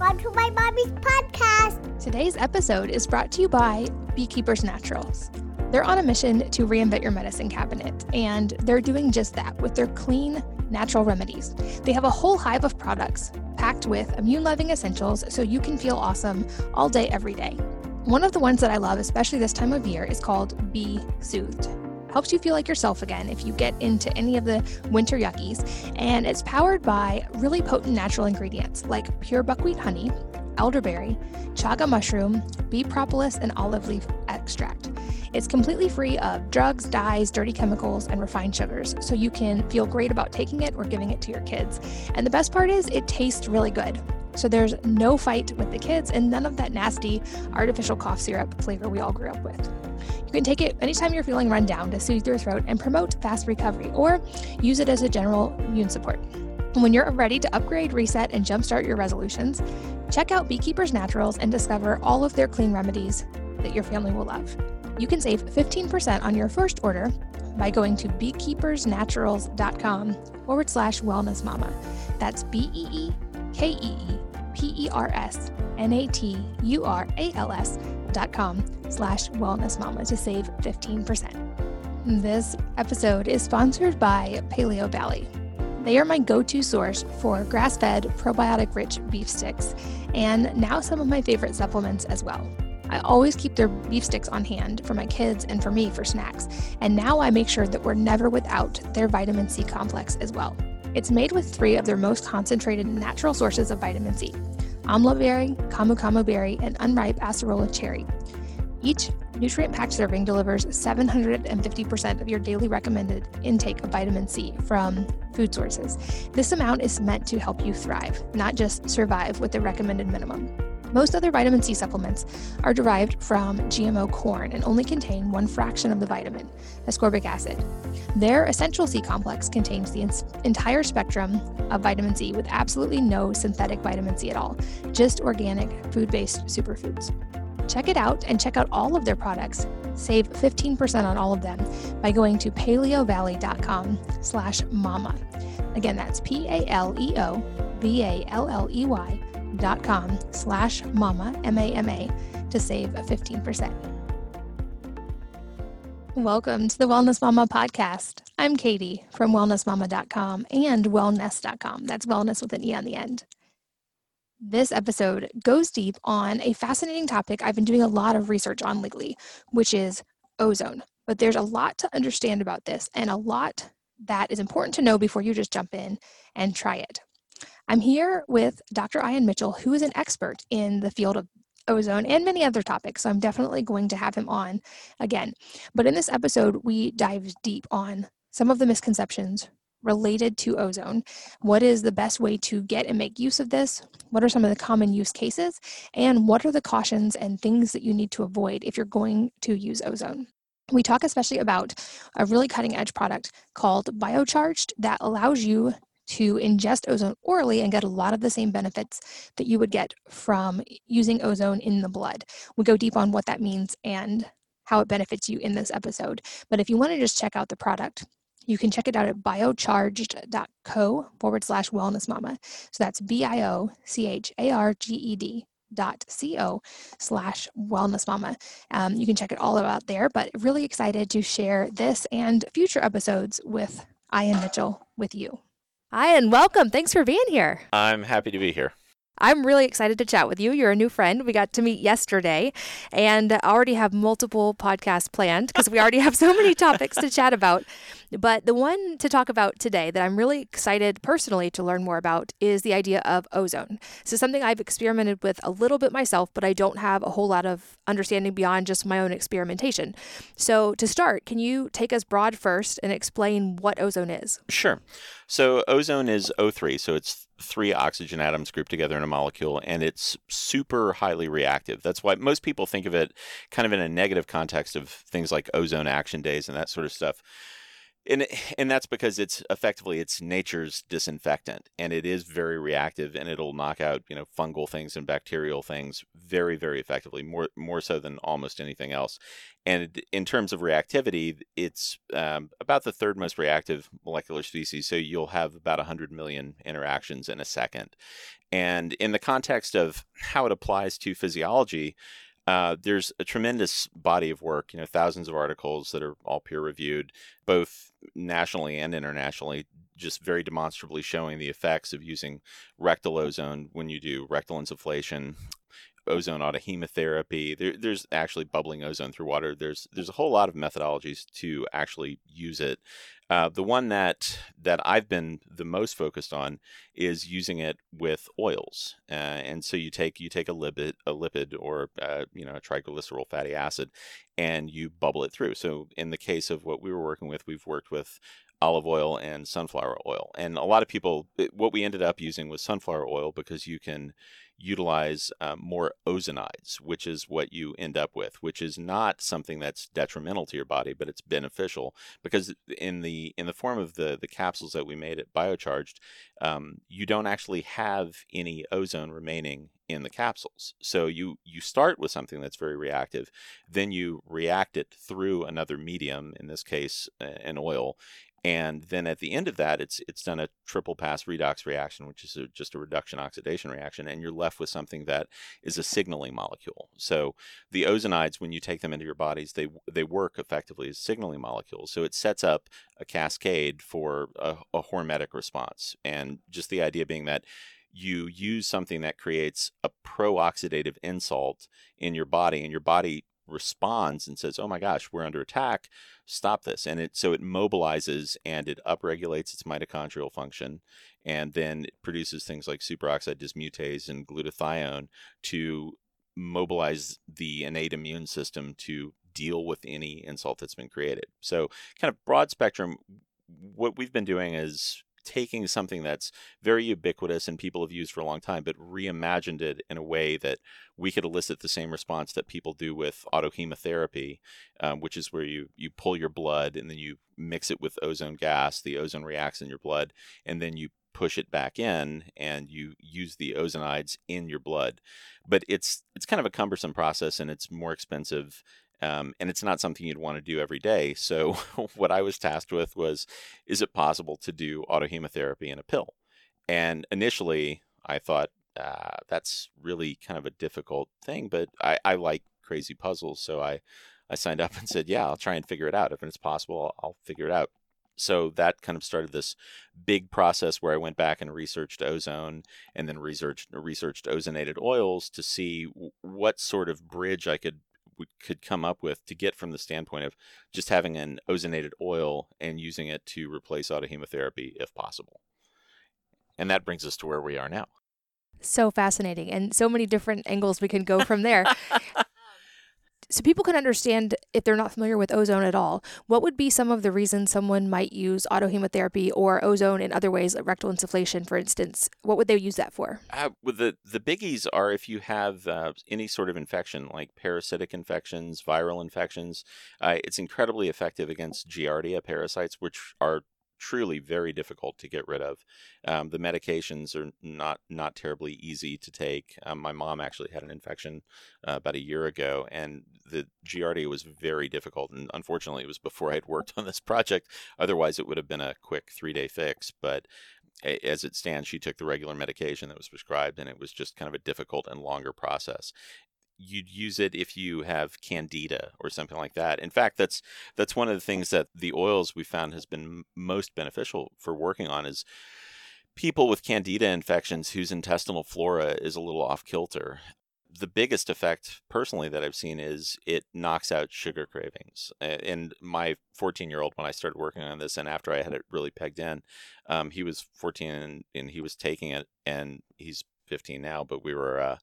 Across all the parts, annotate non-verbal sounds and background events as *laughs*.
Welcome to my mommy's podcast. Today's episode is brought to you by Beekeepers Naturals. They're on a mission to reinvent your medicine cabinet, and they're doing just that with their clean, natural remedies. They have a whole hive of products packed with immune loving essentials so you can feel awesome all day, every day. One of the ones that I love, especially this time of year, is called Bee Soothed helps you feel like yourself again if you get into any of the winter yuckies. And it's powered by really potent natural ingredients like pure buckwheat honey, elderberry, chaga mushroom, bee propolis, and olive leaf extract. It's completely free of drugs, dyes, dirty chemicals, and refined sugars, so you can feel great about taking it or giving it to your kids. And the best part is, it tastes really good. So there's no fight with the kids and none of that nasty artificial cough syrup flavor we all grew up with. You can take it anytime you're feeling run down to soothe your throat and promote fast recovery, or use it as a general immune support. When you're ready to upgrade, reset, and jumpstart your resolutions, check out Beekeepers Naturals and discover all of their clean remedies that your family will love. You can save 15% on your first order by going to beekeepersnaturals.com forward slash wellness mama. That's B E E K E E P E R S N A T U R A L S dot com slash wellness mama to save 15%. This episode is sponsored by Paleo Valley. They are my go to source for grass fed, probiotic rich beef sticks, and now some of my favorite supplements as well. I always keep their beef sticks on hand for my kids and for me for snacks, and now I make sure that we're never without their vitamin C complex as well. It's made with three of their most concentrated natural sources of vitamin C amla berry, camu camu berry, and unripe acerola cherry. Each nutrient packed serving delivers 750% of your daily recommended intake of vitamin C from food sources. This amount is meant to help you thrive, not just survive with the recommended minimum. Most other vitamin C supplements are derived from GMO corn and only contain one fraction of the vitamin, ascorbic acid. Their essential C complex contains the entire spectrum of vitamin C with absolutely no synthetic vitamin C at all, just organic food based superfoods. Check it out and check out all of their products. Save 15% on all of them by going to paleovalley.com slash mama. Again, that's P-A-L-E-O-V-A-L-L-E-Y dot com slash mama, M-A-M-A, to save 15%. Welcome to the Wellness Mama podcast. I'm Katie from wellnessmama.com and wellnesse.com. That's wellness with an E on the end. This episode goes deep on a fascinating topic I've been doing a lot of research on lately, which is ozone. But there's a lot to understand about this and a lot that is important to know before you just jump in and try it. I'm here with Dr. Ian Mitchell, who is an expert in the field of ozone and many other topics. So I'm definitely going to have him on again. But in this episode, we dive deep on some of the misconceptions related to ozone. What is the best way to get and make use of this? What are some of the common use cases? And what are the cautions and things that you need to avoid if you're going to use ozone? We talk especially about a really cutting edge product called Biocharged that allows you to ingest ozone orally and get a lot of the same benefits that you would get from using ozone in the blood. We go deep on what that means and how it benefits you in this episode. But if you want to just check out the product, you can check it out at biocharged.co forward slash wellness mama. So that's B I O C H A R G E D dot co slash wellness mama um, you can check it all out there but really excited to share this and future episodes with ian mitchell with you ian welcome. Thanks for being here. I'm happy to be here I'm really excited to chat with you. You're a new friend. We got to meet yesterday and already have multiple podcasts planned because we already have so many topics to chat about. But the one to talk about today that I'm really excited personally to learn more about is the idea of ozone. So, something I've experimented with a little bit myself, but I don't have a whole lot of understanding beyond just my own experimentation. So, to start, can you take us broad first and explain what ozone is? Sure. So, ozone is O3, so it's three oxygen atoms grouped together in a molecule, and it's super highly reactive. That's why most people think of it kind of in a negative context of things like ozone action days and that sort of stuff. And *laughs* and that's because it's effectively it's nature's disinfectant and it is very reactive and it'll knock out you know fungal things and bacterial things very very effectively more more so than almost anything else. And in terms of reactivity it's um, about the third most reactive molecular species so you'll have about 100 million interactions in a second. And in the context of how it applies to physiology uh, there's a tremendous body of work, you know, thousands of articles that are all peer reviewed, both nationally and internationally, just very demonstrably showing the effects of using rectal ozone when you do rectal insufflation, ozone autohemotherapy. There, there's actually bubbling ozone through water. There's there's a whole lot of methodologies to actually use it. Uh, the one that that I've been the most focused on is using it with oils, uh, and so you take you take a lipid a lipid or uh, you know a triglycerol fatty acid, and you bubble it through. So in the case of what we were working with, we've worked with olive oil and sunflower oil, and a lot of people what we ended up using was sunflower oil because you can utilize uh, more ozonides, which is what you end up with, which is not something that's detrimental to your body, but it's beneficial because in the in the form of the the capsules that we made at Biocharged, um, you don't actually have any ozone remaining in the capsules. So you you start with something that's very reactive, then you react it through another medium, in this case an oil, and then at the end of that it's it's done a triple pass redox reaction which is a, just a reduction oxidation reaction and you're left with something that is a signaling molecule. So the ozonides when you take them into your bodies they they work effectively as signaling molecules. So it sets up a cascade for a, a hormetic response. And just the idea being that you use something that creates a pro-oxidative insult in your body and your body responds and says, "Oh my gosh, we're under attack. Stop this!" And it so it mobilizes and it upregulates its mitochondrial function, and then it produces things like superoxide dismutase and glutathione to mobilize the innate immune system to deal with any insult that's been created. So, kind of broad spectrum. What we've been doing is taking something that's very ubiquitous and people have used for a long time, but reimagined it in a way that we could elicit the same response that people do with autohemotherapy, um, which is where you you pull your blood and then you mix it with ozone gas. The ozone reacts in your blood, and then you push it back in and you use the ozonides in your blood but it's it's kind of a cumbersome process and it's more expensive um, and it's not something you'd want to do every day. So, *laughs* what I was tasked with was is it possible to do autohemotherapy in a pill? And initially, I thought uh, that's really kind of a difficult thing, but I, I like crazy puzzles. So, I, I signed up and said, yeah, I'll try and figure it out. If it's possible, I'll, I'll figure it out. So that kind of started this big process where I went back and researched ozone and then researched researched ozonated oils to see what sort of bridge I could could come up with to get from the standpoint of just having an ozonated oil and using it to replace autohemotherapy if possible. And that brings us to where we are now. So fascinating, and so many different angles we can go from there. *laughs* so people can understand if they're not familiar with ozone at all what would be some of the reasons someone might use autohemotherapy or ozone in other ways like rectal insufflation for instance what would they use that for uh, the the biggies are if you have uh, any sort of infection like parasitic infections viral infections uh, it's incredibly effective against giardia parasites which are truly very difficult to get rid of. Um, the medications are not not terribly easy to take. Um, my mom actually had an infection uh, about a year ago, and the Giardia was very difficult. And unfortunately, it was before I had oh. worked on this project. Otherwise, it would have been a quick three day fix. But as it stands, she took the regular medication that was prescribed, and it was just kind of a difficult and longer process you'd use it if you have candida or something like that. In fact, that's that's one of the things that the oils we found has been most beneficial for working on is people with candida infections whose intestinal flora is a little off kilter. The biggest effect personally that I've seen is it knocks out sugar cravings. And my 14 year old, when I started working on this, and after I had it really pegged in, um, he was 14 and, and he was taking it, and he's 15 now, but we were uh,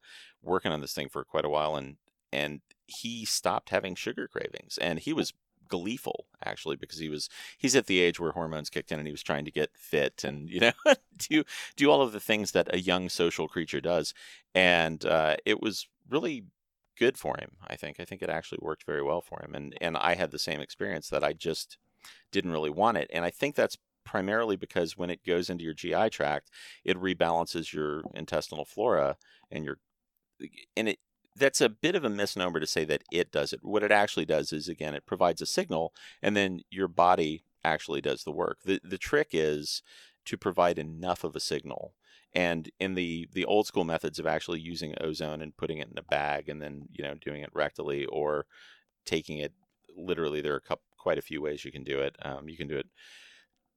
working on this thing for quite a while, and and he stopped having sugar cravings, and he was gleeful actually because he was he's at the age where hormones kicked in and he was trying to get fit and *laughs* you know do do all of the things that a young social creature does. And uh, it was really good for him i think. I think it actually worked very well for him. And and i had the same experience that i just didn't really want it. And I think that's primarily because when it goes into your GI tract, it rebalances your intestinal flora and your and it that's a bit of a misnomer to say that it does it. What it actually does is again it provides a signal and then your body actually does the work. The the trick is to provide enough of a signal. And in the the old school methods of actually using ozone and putting it in a bag and then, you know, doing it rectally or taking it literally there are a couple, quite a few ways you can do it. Um, you can do it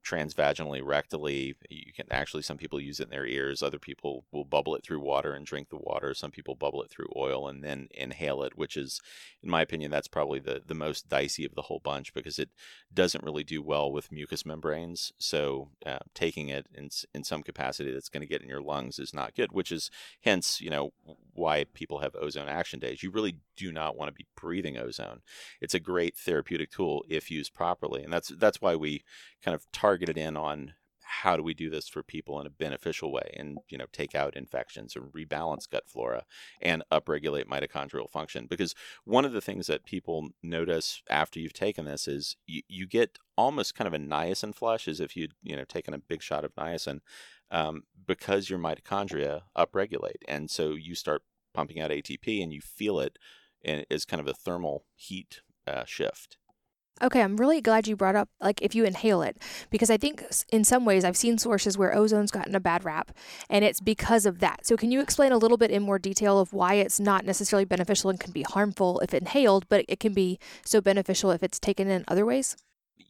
transvaginally, rectally. You can actually, some people use it in their ears. Other people will bubble it through water and drink the water. Some people bubble it through oil and then inhale it, which is, in my opinion, that's probably the, the most dicey of the whole bunch because it doesn't really do well with mucous membranes. So uh, taking it in, in some capacity that's going to get in your lungs is not good, which is hence, you know, why people have ozone action days. You really do not want to be breathing ozone. It's a great therapeutic tool if used properly. And that's, that's why we kind of targeted in on how do we do this for people in a beneficial way and you know take out infections and rebalance gut flora and upregulate mitochondrial function? Because one of the things that people notice after you've taken this is you, you get almost kind of a niacin flush as if you'd you know taken a big shot of niacin um, because your mitochondria upregulate. And so you start pumping out atp and you feel it and as kind of a thermal heat uh, shift Okay, I'm really glad you brought up like if you inhale it because I think in some ways I've seen sources where ozone's gotten a bad rap and it's because of that. So can you explain a little bit in more detail of why it's not necessarily beneficial and can be harmful if inhaled, but it can be so beneficial if it's taken in other ways?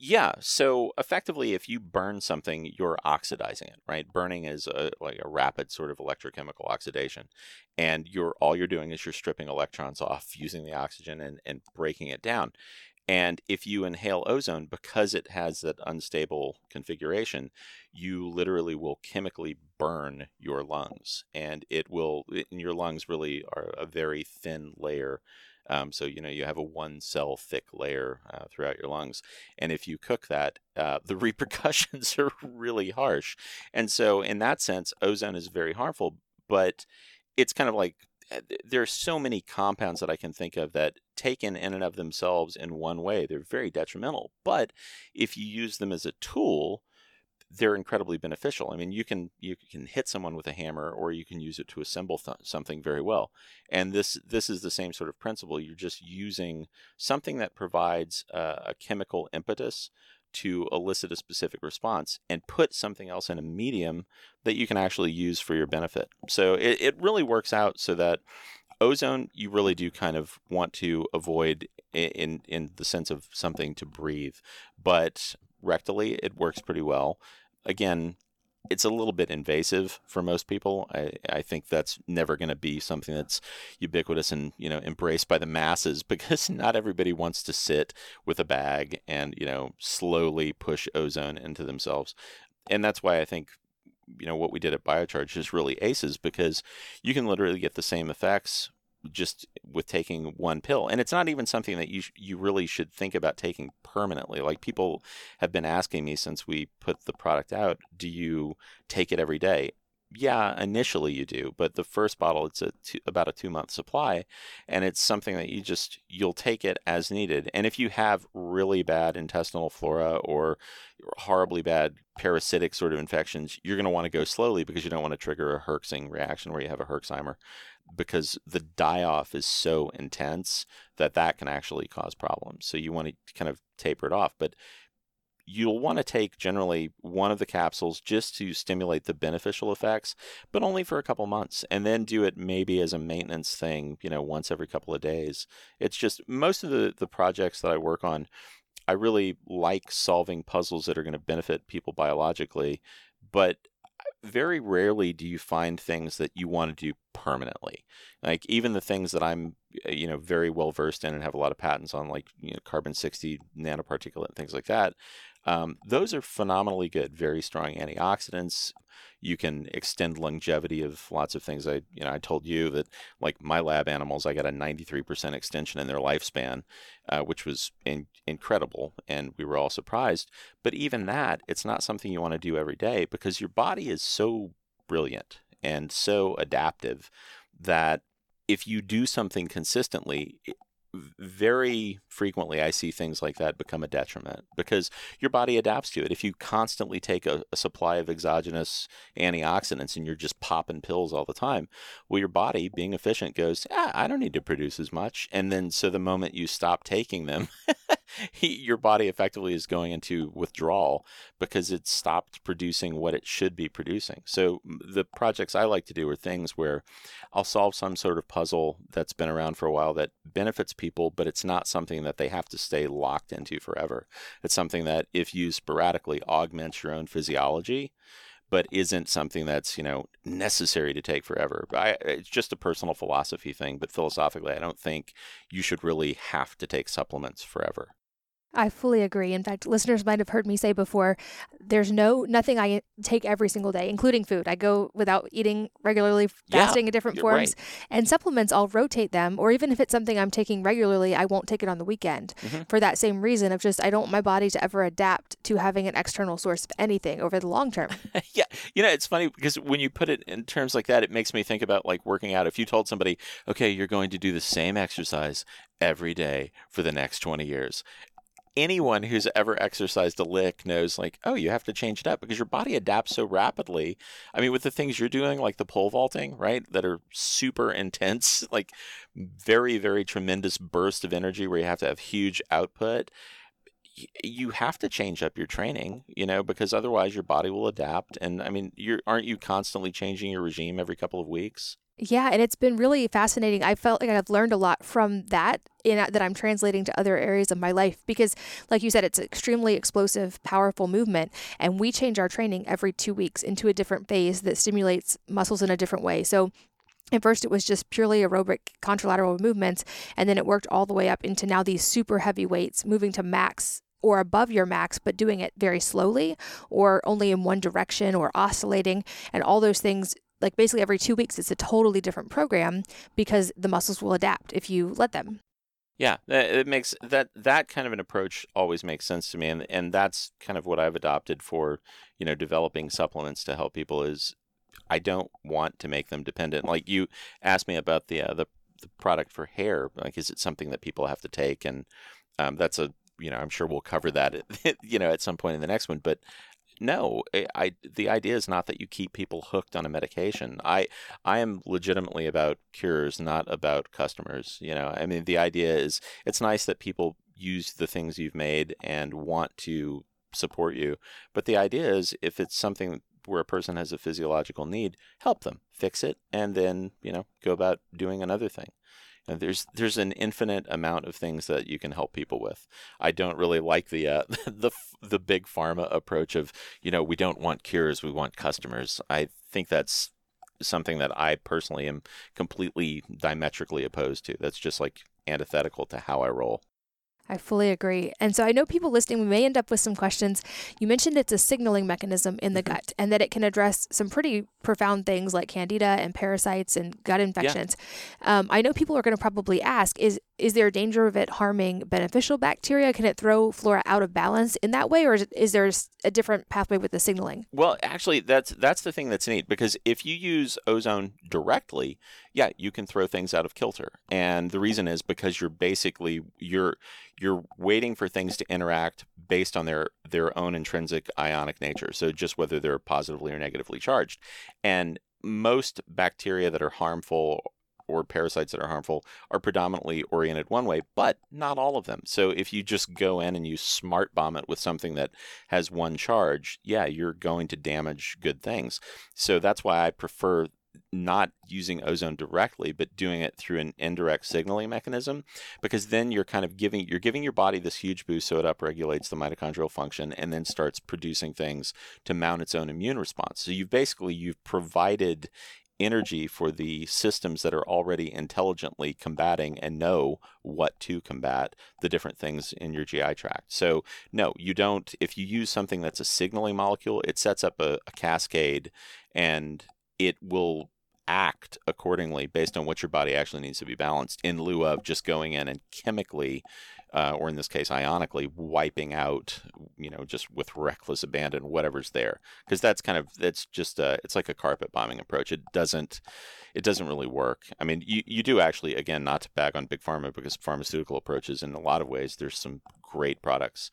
Yeah. So effectively, if you burn something, you're oxidizing it, right? Burning is a, like a rapid sort of electrochemical oxidation, and you're all you're doing is you're stripping electrons off using the oxygen and, and breaking it down. And if you inhale ozone, because it has that unstable configuration, you literally will chemically burn your lungs. And it will, and your lungs really are a very thin layer. Um, so, you know, you have a one cell thick layer uh, throughout your lungs. And if you cook that, uh, the *laughs* repercussions are really harsh. And so, in that sense, ozone is very harmful, but it's kind of like uh, there are so many compounds that I can think of that taken in and of themselves in one way, they're very detrimental. But if you use them as a tool, they're incredibly beneficial. I mean, you can you can hit someone with a hammer, or you can use it to assemble th- something very well. And this this is the same sort of principle. You're just using something that provides uh, a chemical impetus to elicit a specific response and put something else in a medium that you can actually use for your benefit. So it, it really works out so that ozone you really do kind of want to avoid in in the sense of something to breathe, but rectally it works pretty well. Again, it's a little bit invasive for most people. I, I think that's never going to be something that's ubiquitous and you know embraced by the masses *laughs* because not everybody wants to sit with a bag and you know slowly push ozone into themselves, and that's why I think you know what we did at Biocharged is really aces because you can literally get the same effects just with taking one pill. And it's not even something that you sh- you really should think about taking permanently. Like people have been asking me since we put the product out do you take it every day yeah initially you do but the first bottle it's a two, about a 2 month supply and it's something that you just you'll take it as needed and if you have really bad intestinal flora or horribly bad parasitic sort of infections you're going to want to go slowly because you don't want to trigger a herxing reaction where you have a herxheimer because the die off is so intense that that can actually cause problems. So you want to kind of taper it off, but you'll want to take generally one of the capsules just to stimulate the beneficial effects, but only for a couple months, and then do it maybe as a maintenance thing, you know, once every couple of days. It's just most of the, the projects that I work on, I really like solving puzzles that are going to benefit people biologically, but very rarely do you find things that you want to do permanently. Like even the things that I'm, eh, you know, very well versed in and have a lot of patents on, like you know, carbon sixty nanoparticulate and things like that. Um, those are phenomenally good, very strong antioxidants. You can extend longevity of lots of things. I, you know, I told you that like my lab animals, I got a 93% extension in their lifespan, uh, which was in- incredible, and we were all surprised. But even that, it's not something you want to do every day because your body is so brilliant and so adaptive that if you do something consistently, very frequently I see things like that become a detriment because your body adapts to it. If you constantly take a, a, supply of exogenous antioxidants and you're just popping pills all the time, well, your body, being efficient, goes, ah, I don't need to produce as much. And then so the moment you stop taking them, *laughs* *laughs* your body effectively is going into withdrawal because it stopped producing what it should be producing. So the projects I like to do are things where I'll solve some sort of puzzle that's been around for a while that benefits people, but it's not something that they have to stay locked into forever. It's something that, if used sporadically, augments your own physiology but isn't something that's you know necessary to take forever. I, it's just a personal philosophy thing, but philosophically, I don't think you should really have to take supplements forever. I fully agree. In fact, listeners might have heard me say before, there's no nothing I take every single day, including food. I go without eating regularly, fasting yeah, in different forms, right. and supplements. I'll rotate them, or even if it's something I'm taking regularly, I won't take it on the weekend mm-hmm. for that same reason of just I don't want my body to ever adapt to having an external source of anything over the long term. *laughs* yeah, you know, it's funny because when you put it in terms like that, it makes me think about like working out. If you told somebody, okay, you're going to do the same exercise every day for the next 20 years anyone who's ever exercised a lick knows like oh you have to change it up because your body adapts so rapidly i mean with the things you're doing like the pole vaulting right that are super *laughs* intense like very very tremendous burst of energy where you have to have huge output you have to change up your training, you know, because otherwise your body will adapt. And I mean, you're aren't you constantly changing your regime every couple of weeks? Yeah, and it's been really fascinating. I felt like I've learned a lot from that in that I'm translating to other areas of my life because like you said it's extremely explosive, powerful movement and we change our training every 2 weeks into a different phase that stimulates muscles in a different way. So at first, it was just purely aerobic contralateral movements, and then it worked all the way up into now these super heavy weights, moving to max or above your max, but doing it very slowly or only in one direction or oscillating. And all those things like basically every two weeks it's a totally different program because the muscles will adapt if you let them. Yeah it makes that that kind of an approach always makes sense to me and and that's kind of what i've adopted for you know developing supplements to help people is i don't want to make them dependent. Like you asked me about the uh, the, the product for hair like is it something that people have to take? And um, that's a you know i'm sure we'll cover that at, *laughs* you know at some point in the next one but no, I, I, the idea is not that you keep people hooked on a medication. I I am legitimately about cures, not about customers. You know, I mean, the idea is it's nice that people use the things you've made and want to support you, but the idea is if it's something where a person has a physiological need, help them fix it, and then you know go about doing another thing. And there's there's an infinite amount of things that you can help people with. I don't really like the uh, *laughs* the the big pharma approach of you know we don't want cures, we want customers. I think that's something that I personally am completely diametrically opposed to. That's just like antithetical to how I roll. I fully agree. And so I know people listening, we may end up with some questions. You mentioned it's a signaling mechanism in the mm-hmm. gut and that it can address some pretty profound things like candida and parasites and gut infections. Yeah. Um, I know people are going to probably ask is is there a danger of it harming beneficial bacteria? Can it throw flora out of balance in that way, or is, is there a different pathway with the signaling? Well, actually, that's that's the thing that's neat because if you use ozone directly, yeah, you can throw things out of kilter, and the reason is because you're basically you're you're waiting for things to interact based on their their own intrinsic ionic nature. So just whether they're positively or negatively charged, and most bacteria that are harmful or parasites that are harmful are predominantly oriented one way, but not all of them. So if you just go in and you smart bomb it with something that has one charge, yeah, you're going to damage good things. So that's why I prefer not using ozone directly but doing it through an indirect signaling mechanism because then you're kind of giving you're giving your body this huge boost so it upregulates the mitochondrial function and then starts producing things to mount its own immune response so you've basically you've provided energy for the systems that are already intelligently combating and know what to combat the different things in your GI tract. So, no, you don't. If you use something that's a signaling molecule, it sets up a, a cascade and it will act accordingly based on what your body actually needs to be balanced in lieu of just going in and chemically uh, or in this case ionically wiping out you know just with reckless abandon whatever's there because that's kind of that's just a, it's like a carpet bombing approach it doesn't it doesn't really work i mean you, you do actually again not to bag on big pharma because pharmaceutical approaches in a lot of ways there's some great products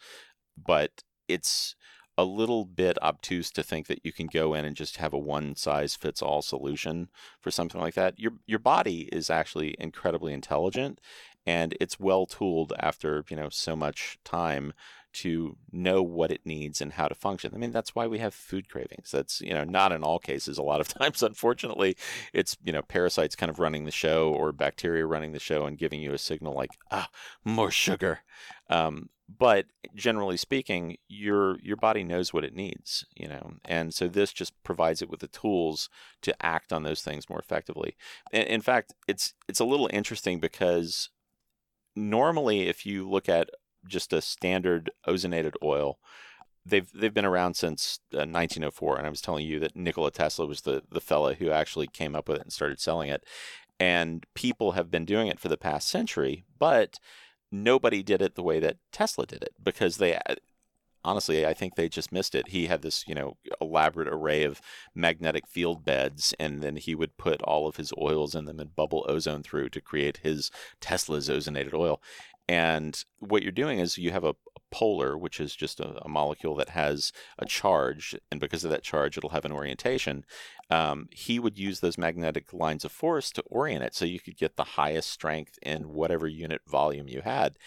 but it's a little bit obtuse to think that you can go in and just have a one size fits all solution for something like that. Your your body is actually incredibly intelligent and it's well tooled after, you know, so much time to know what it needs and how to function. I mean, that's why we have food cravings. That's, you know, not in all cases. A lot of *laughs* times, unfortunately, it's, you know, parasites kind of running the show or bacteria running the show and giving you a signal like, ah, more sugar. Um, but generally speaking, your your body knows what it needs, you know, and so this just provides it with the tools to act on those things more effectively. In, in fact, it's it's a little interesting because normally, if you look at just a standard ozonated oil, they've they've been around since uh, 1904 and I was telling you that Nikola Tesla was the the fella who actually came up with it and started selling it. And people have been doing it for the past century but nobody did it the way that Tesla did it because they honestly I think they just missed it. He had this, you know, elaborate array of magnetic field beds and then he would put all of his oils in them and bubble ozone through to create his Tesla's ozonated oil. And what you're doing is you have a, polar, which is just a, a, molecule that has a charge, and because of that charge, it'll have an orientation. Um, he would use those magnetic lines of force to orient it so you could get the highest strength in whatever unit volume you had.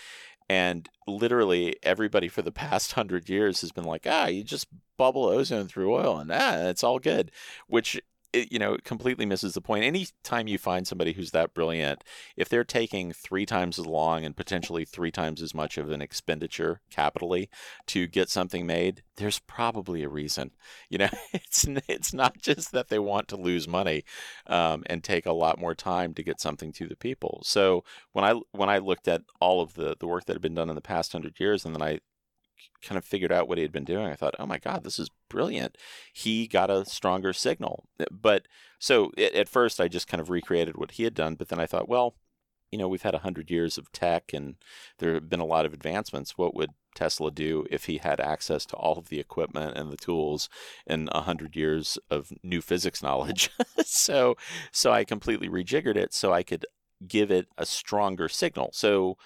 And literally everybody for the *laughs* past hundred years has been like, ah, you just bubble ozone through oil and ah, it's all good, which it, you know, completely misses the point. Anytime you find somebody who's that brilliant, if they're taking three times as long and potentially three times as much of an expenditure capitally to get something made, there's probably a reason. You know, *laughs* it's it's not just that they want to lose money um, and take a lot more time to get something to the people. So when I when I looked at all of the the work that had been done in the past hundred years, and then I kind of figured out what he had been doing, I thought, oh my God, this is brilliant. He got a stronger signal. Eh, but so it, at first, I just kind of recreated what he had done. But then I thought, well, you know, we've had 100 years of tech and there have been a lot of advancements. What would Tesla do if he had access to all of the equipment and the tools and 100 years of new physics knowledge? *laughs* so, so I completely rejiggered it so I could give it a stronger signal. So,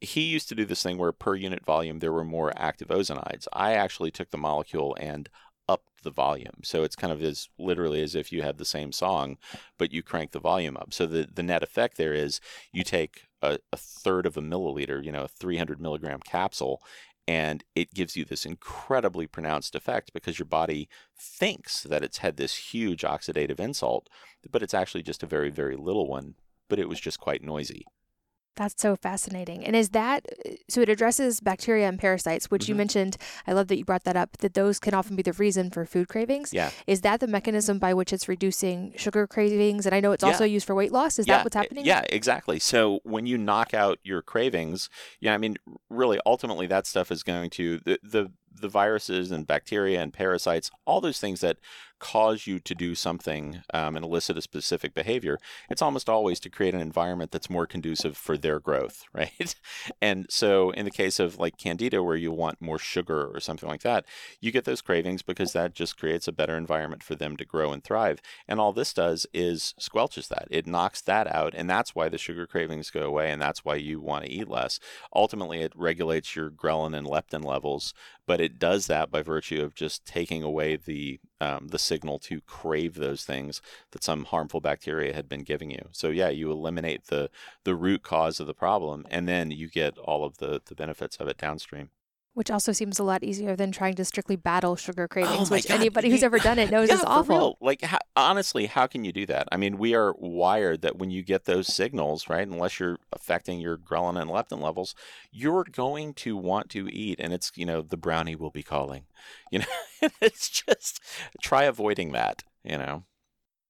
he used to do this thing where per unit volume there were more active ozonides. I actually took the molecule and upped the volume. So it's kind of as literally as if you had the same song, but you crank the volume up. So the, the net effect there is you take a, a third of a milliliter, you know, a 300 milligram capsule, and it gives you this incredibly pronounced effect because your body thinks that it's had this huge oxidative insult, but it's actually just a very, very little one, but it was just quite noisy. That's so fascinating. And is that so? It addresses bacteria and parasites, which mm-hmm. you mentioned. I love that you brought that up. That those can often be the reason for food cravings. Yeah. Is that the mechanism by which it's reducing sugar cravings? And I know it's yeah. also used for weight loss. Is yeah. that what's happening? Yeah, exactly. So when you knock out your cravings, yeah, I mean, really, ultimately, that stuff is going to the the the viruses and bacteria and parasites, all those things that cause you to do something um, and elicit a specific behavior, it's almost always to create an environment that's more conducive for their growth, *laughs* right? and so, in the case of like candida, where you want more sugar or something like that, you get those cravings because that just creates a better environment for them to grow and thrive. And all this does is squelches that, it knocks that out. And that's why the sugar cravings go away. And that's why you want to eat less. Ultimately, it regulates your ghrelin and leptin levels, but it does that by virtue of just taking away the um, the signal to crave those things that some harmful bacteria had been giving you. So yeah, you eliminate the the root cause of the problem, and then you get all of the the benefits of it downstream which also seems a lot easier than trying to strictly battle sugar cravings, oh which God. anybody who's ever done it knows *laughs* yeah, is awful. Like, how, honestly, how can you do that? I mean, we are wired that when you get those signals, right, unless you're affecting your ghrelin and leptin levels, you're going to want to eat, and it's you know the brownie will be calling. You know, *laughs* it's just try avoiding that. You know.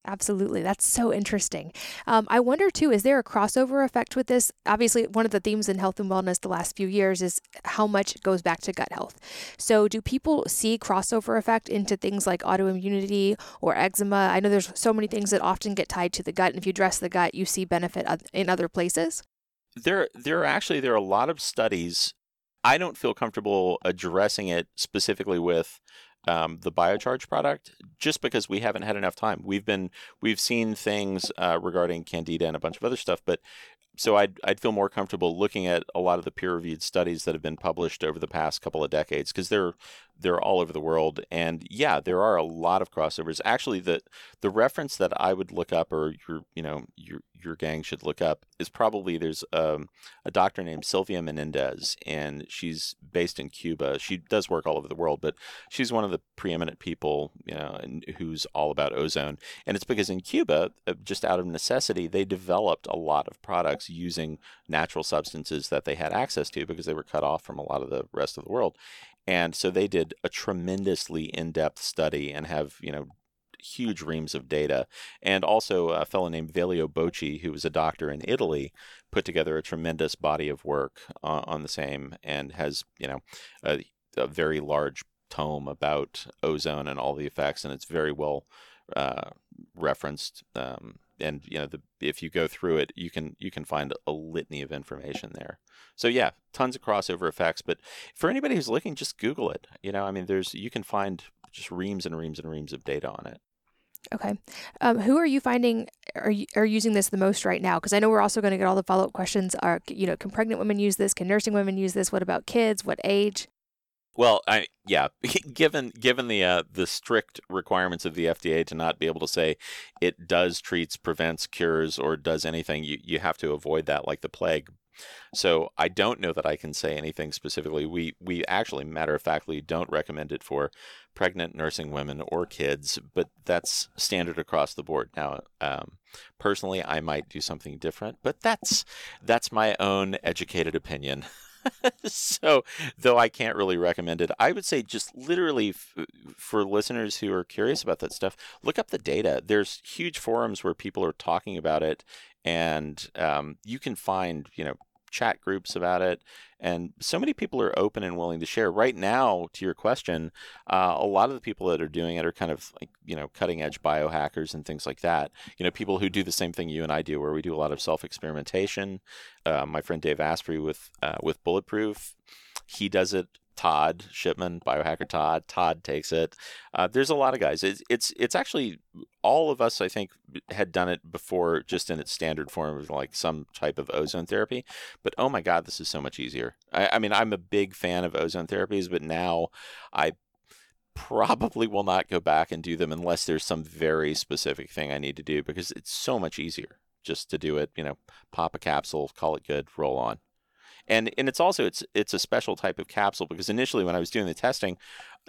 Absolutely. That's so interesting. Um, I wonder too, is there a crossover effect with this? Obviously, one of the themes in health and wellness the last few years is how much goes back to gut health. So, do people see crossover effect into things like autoimmunity or eczema? I know there's so many things that often get tied to the gut. And if you address the gut, you see benefit in other places. There, there are actually there are a lot of studies. I don't feel comfortable addressing it specifically with um, the biocharged product just because we haven't had enough time. We've been we've seen things uh, regarding candida and a bunch of other stuff, but so I'd I'd feel more comfortable looking at a lot of the peer reviewed studies that have been published over the past couple of decades because they're they're all over the world and yeah there are a lot of crossovers actually the the reference that I would look up or your you know your your gang should look up is probably there's um, a doctor named Sylvia Menendez, and she's based in Cuba. She does work all over the world, but she's one of the preeminent people, you know, who's all about ozone. And it's because in Cuba, uh, just out of necessity, they developed a lot of products using natural substances that they had access to because they were cut off from a lot of the rest of the world. And so they did a tremendously in-depth study and have, you know, huge reams of data. And also a fellow named Velio Bocci, who was a doctor in Italy, put together a tremendous body of work uh, on the same and has, you know, a, a, very large tome about ozone and all the effects. And it's very well uh, referenced. Um, and you know, the, if you go through it, you can you can find a litany of information there. So yeah, tons of crossover effects. But for anybody who's looking, just Google it. You know, I mean, there's you can find just reams and reams and reams of data on it. Okay. Um, who are you finding are, are using this the most right now? Because I know we're also going to get all the follow up questions. Are you know can pregnant women use this? Can nursing women use this? What about kids? What age? Well, I yeah, *laughs* given given the uh, the strict requirements of the FDA to not be able to say it does treats, prevents, cures, or does anything, you you have to avoid that like the plague. So I don't know that I can say anything specifically. We we actually matter of factly don't recommend it for pregnant nursing women or kids, but that's standard across the board. Now, um, personally, I might do something different, but that's that's my own educated opinion. *laughs* *laughs* so, though I can't really recommend it, I would say just literally f- for listeners who are curious about that stuff, look up the data. There's huge forums where people are talking about it, and um, you can find you know chat groups about it and so many people are open and willing to share. Right now to your question uh, a lot of the people that are doing it are kind of like you know cutting edge biohackers and things like that. You know people who do the same thing you and i do where we do a lot of self experimentation uh, my friend dave asprey with uh, with bulletproof he does it Todd Shipman, biohacker Todd. Todd takes it. Uh, there's a lot of guys. It's, it's it's actually all of us. I think had done it before, just in its standard form of like some type of ozone therapy. But oh my God, this is so much easier. I, I mean, I'm a big fan of ozone therapies, but now I probably will not go back and do them unless there's some very specific thing I need to do because it's so much easier just to do it. You know, pop a capsule, call it good, roll on and and it's also it's it's a special type of capsule because initially when I was doing the testing,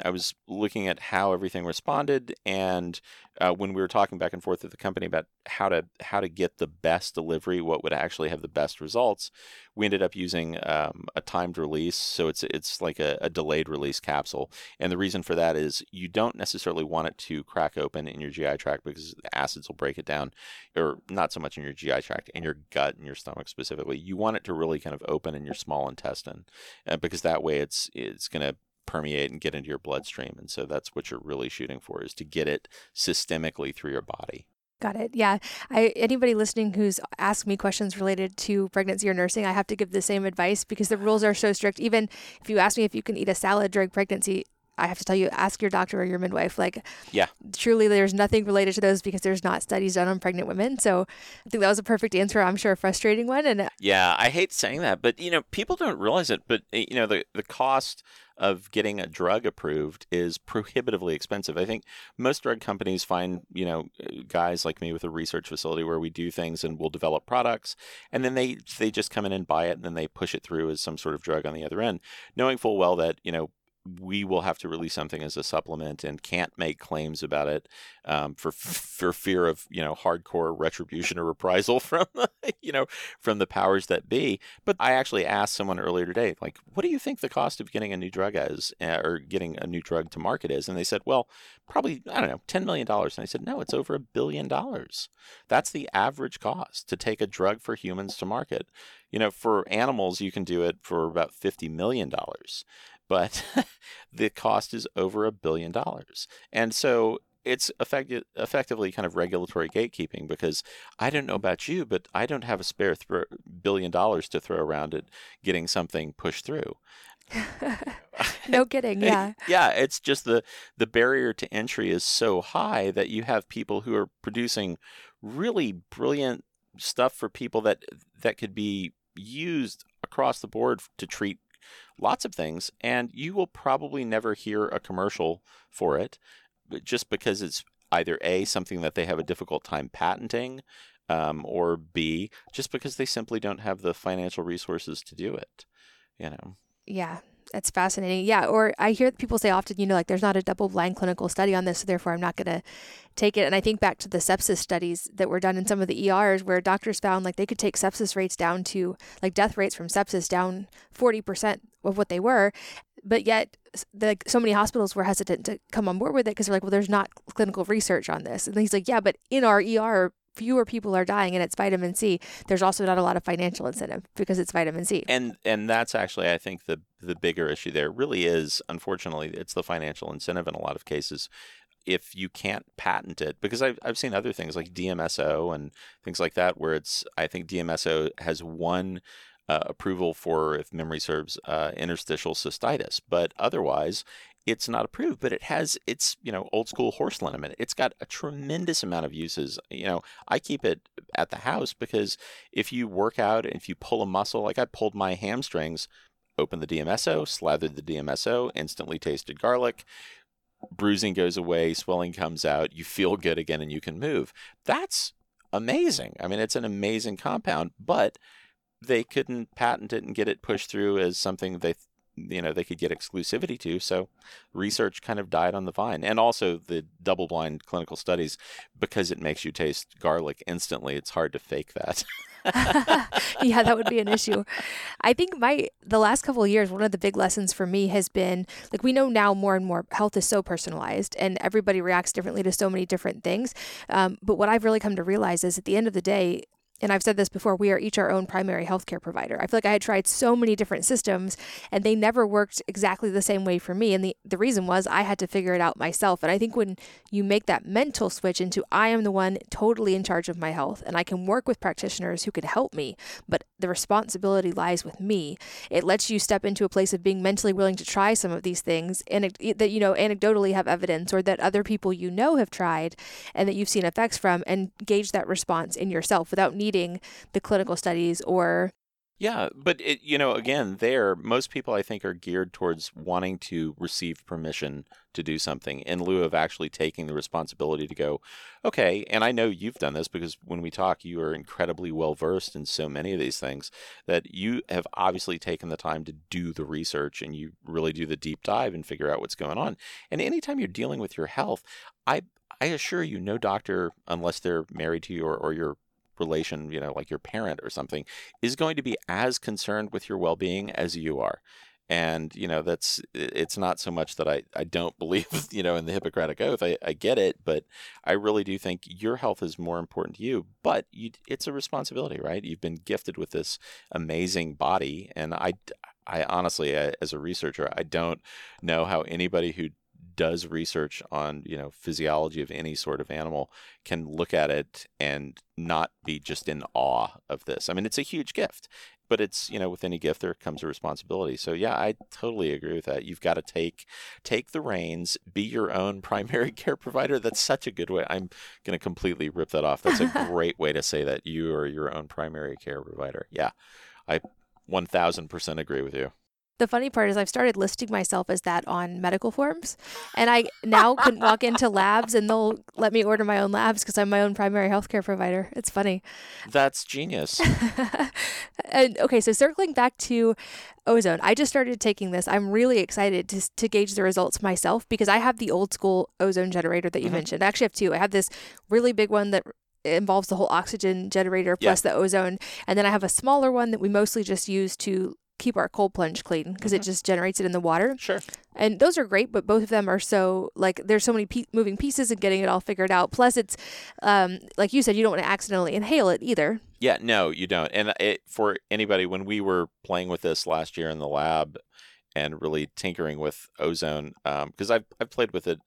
I was looking at how everything responded, and uh, when we were talking back and forth with the company about how to how to get the best delivery, what would actually have the best results, we ended up using um, a timed release. So it's it's like a, a, delayed release capsule, and the reason for that is you don't necessarily want it to crack open in your GI tract because the acids will break it down, or not so much in your GI tract, in your gut and your stomach specifically. You want it to really kind of open in your small intestine, uh, because that way it's it's going to permeate and get into your bloodstream. And so that's what you're really shooting for is to get it systemically through your body. Got it. Yeah. I anybody listening who's asked me questions related to pregnancy or nursing, I have to give the same advice because the rules are so strict. Even if you ask me if you can eat a salad during pregnancy, I have to tell you, ask your doctor or your midwife. Like, yeah, truly, there's nothing related to those because there's not studies done on pregnant women. So I think that was a perfect answer. I'm sure a frustrating one. And yeah, I hate saying that, but you know, people don't realize it. But eh, you know, the the cost of getting a drug approved is prohibitively expensive. I think most drug companies find, you know, guys like me with a research facility where we do things and we'll develop products and then they they just come in and buy it and then they push it through as some sort of drug on the other end, knowing full well that, you know, we will have to release something as a supplement and can't make claims about it um, for *laughs* for fear of you know hardcore retribution or reprisal *laughs* from you know from the powers that be. But I actually asked someone earlier today, like, what do you think the cost of getting a new drug is, uh, or getting a new drug to market is? And they said, well, probably I don't know, ten million dollars. And I said, no, it's over a billion dollars. That's the average cost to take a drug for humans to market. You know, for animals, you can do it for about fifty million dollars but *laughs* the cost is over a billion dollars. And so it's effective, effectively kind of regulatory gatekeeping because I don't know about you, but I don't have a spare th- billion dollars to throw around at getting something pushed through. *laughs* no *laughs* kidding, yeah. yeah, it's just the the barrier to entry is so high that you have people who are producing really brilliant stuff for people that that could be used across the board to treat lots of things, and you will probably never hear a commercial for it just because it's either A, something that they have a difficult time patenting, um, or B, just because they simply don't have the financial resources to do it. You know? Yeah, that's fascinating. Yeah, or I hear people say often, you know, like there's not a double blind clinical study on this, so therefore I'm not going to take it. And I think back to the sepsis studies that were done in some of the ERs where doctors found like they could take sepsis rates down to like death rates from sepsis down 40% of what they were. But yet, the, so many hospitals were hesitant to come on board with it because they're like, well, there's not clinical research on this. And he's like, yeah, but in our ER, fewer people are dying and it's vitamin C, there's also not a lot of financial incentive because it's vitamin C. And and that's actually I think the the bigger issue there really is unfortunately it's the financial incentive in a lot of cases if you can't patent it because I've, I've seen other things like DMSO and things like that where it's I think DMSO has one uh, approval for if memory serves uh, interstitial cystitis but otherwise it's not approved, but it has it's you know old school horse liniment. It's got a tremendous amount of uses. You know, I keep it at the house because if you work out and if you pull a muscle, like I pulled my hamstrings, opened the DMSO, slathered the DMSO, instantly tasted garlic. Bruising goes away, swelling comes out, you feel good again, and you can move. That's amazing. I mean, it's an amazing compound, but they couldn't patent it and get it pushed through as something they you know they could get exclusivity to so research kind of died on the vine. And also the double blind clinical studies because it makes you taste garlic instantly it's hard to fake that. *laughs* Yeah that would be an issue. I think my the last couple of years one of the big lessons for me has been like we know now more and more health is so personalized and everybody reacts differently to so many different things. Um, but what i've really come to realize is at the end of the day and I've said this before, we are each our own primary healthcare provider. I feel like I had tried so many different systems and they never worked exactly the same way for me. And the, the reason was I had to figure it out myself. And I think when you make that mental switch into I am the one totally in charge of my health and I can work with practitioners who can help me, but the responsibility lies with me, it lets you step into a place of being mentally willing to try some of these things and that, you know, anecdotally have evidence or that other people you know have tried and that you've seen effects from and gauge that response in yourself without needing the clinical studies or yeah, but it, you know, again, there, most people I think are geared towards wanting to receive permission to do something in lieu of actually taking the responsibility to go, okay. And I know you've done this because when we talk, you are incredibly well versed in so many of these things that you have obviously taken the time to do the research and you really do the deep dive and figure out what's going on. And anytime you're dealing with your health, I I assure you, no doctor, unless they're married to you or, or you're relation, you know, like your parent or something, is going to be as concerned with your well being as you are. And, you know, that's, it's not so much that I, I don't *laughs* believe, you know, in the Hippocratic Oath. I, I get it, but I really do think your health is more important to you. But you, it's a responsibility, right? You've been gifted with this amazing body. And I, I honestly, as a researcher, I don't know how anybody who does research on you know physiology of any sort of animal can look at it and not be just in awe of this. I mean, it's a huge gift, but it's you know with any gift there comes a responsibility. So yeah, I totally agree with that. You've got to take take the reins, be your own *laughs* primary care provider. That's such a good way. I'm going to completely rip that off. That's a *laughs* great way to say that you are your own primary care provider. Yeah, I 1000% agree with you. The funny part is I've started listing myself as that on medical forms, and I now can walk into *laughs* labs and they'll let me order my own labs because I'm my own primary healthcare provider. It's funny. That's genius. *laughs* and okay, so circling back to ozone, I just started taking this. I'm really excited to to gauge the results myself because I have the old school ozone generator that you Mhm. mentioned. I actually have two. I have this really big one that involves the whole oxygen generator Yeah. plus the ozone, and then I have a smaller one that we mostly just use to keep our cold plunge clean because it Mhm. just generates it in the water. Sure. And those are great, but both of them are so like there's so many pe- moving pieces and getting it all figured out. Plus, it's um, like you said, you don't want to accidentally inhale it either. Yeah, no, you don't. And it, for anybody, when we were playing with this last year in the lab and really tinkering with ozone, because I've I've played with it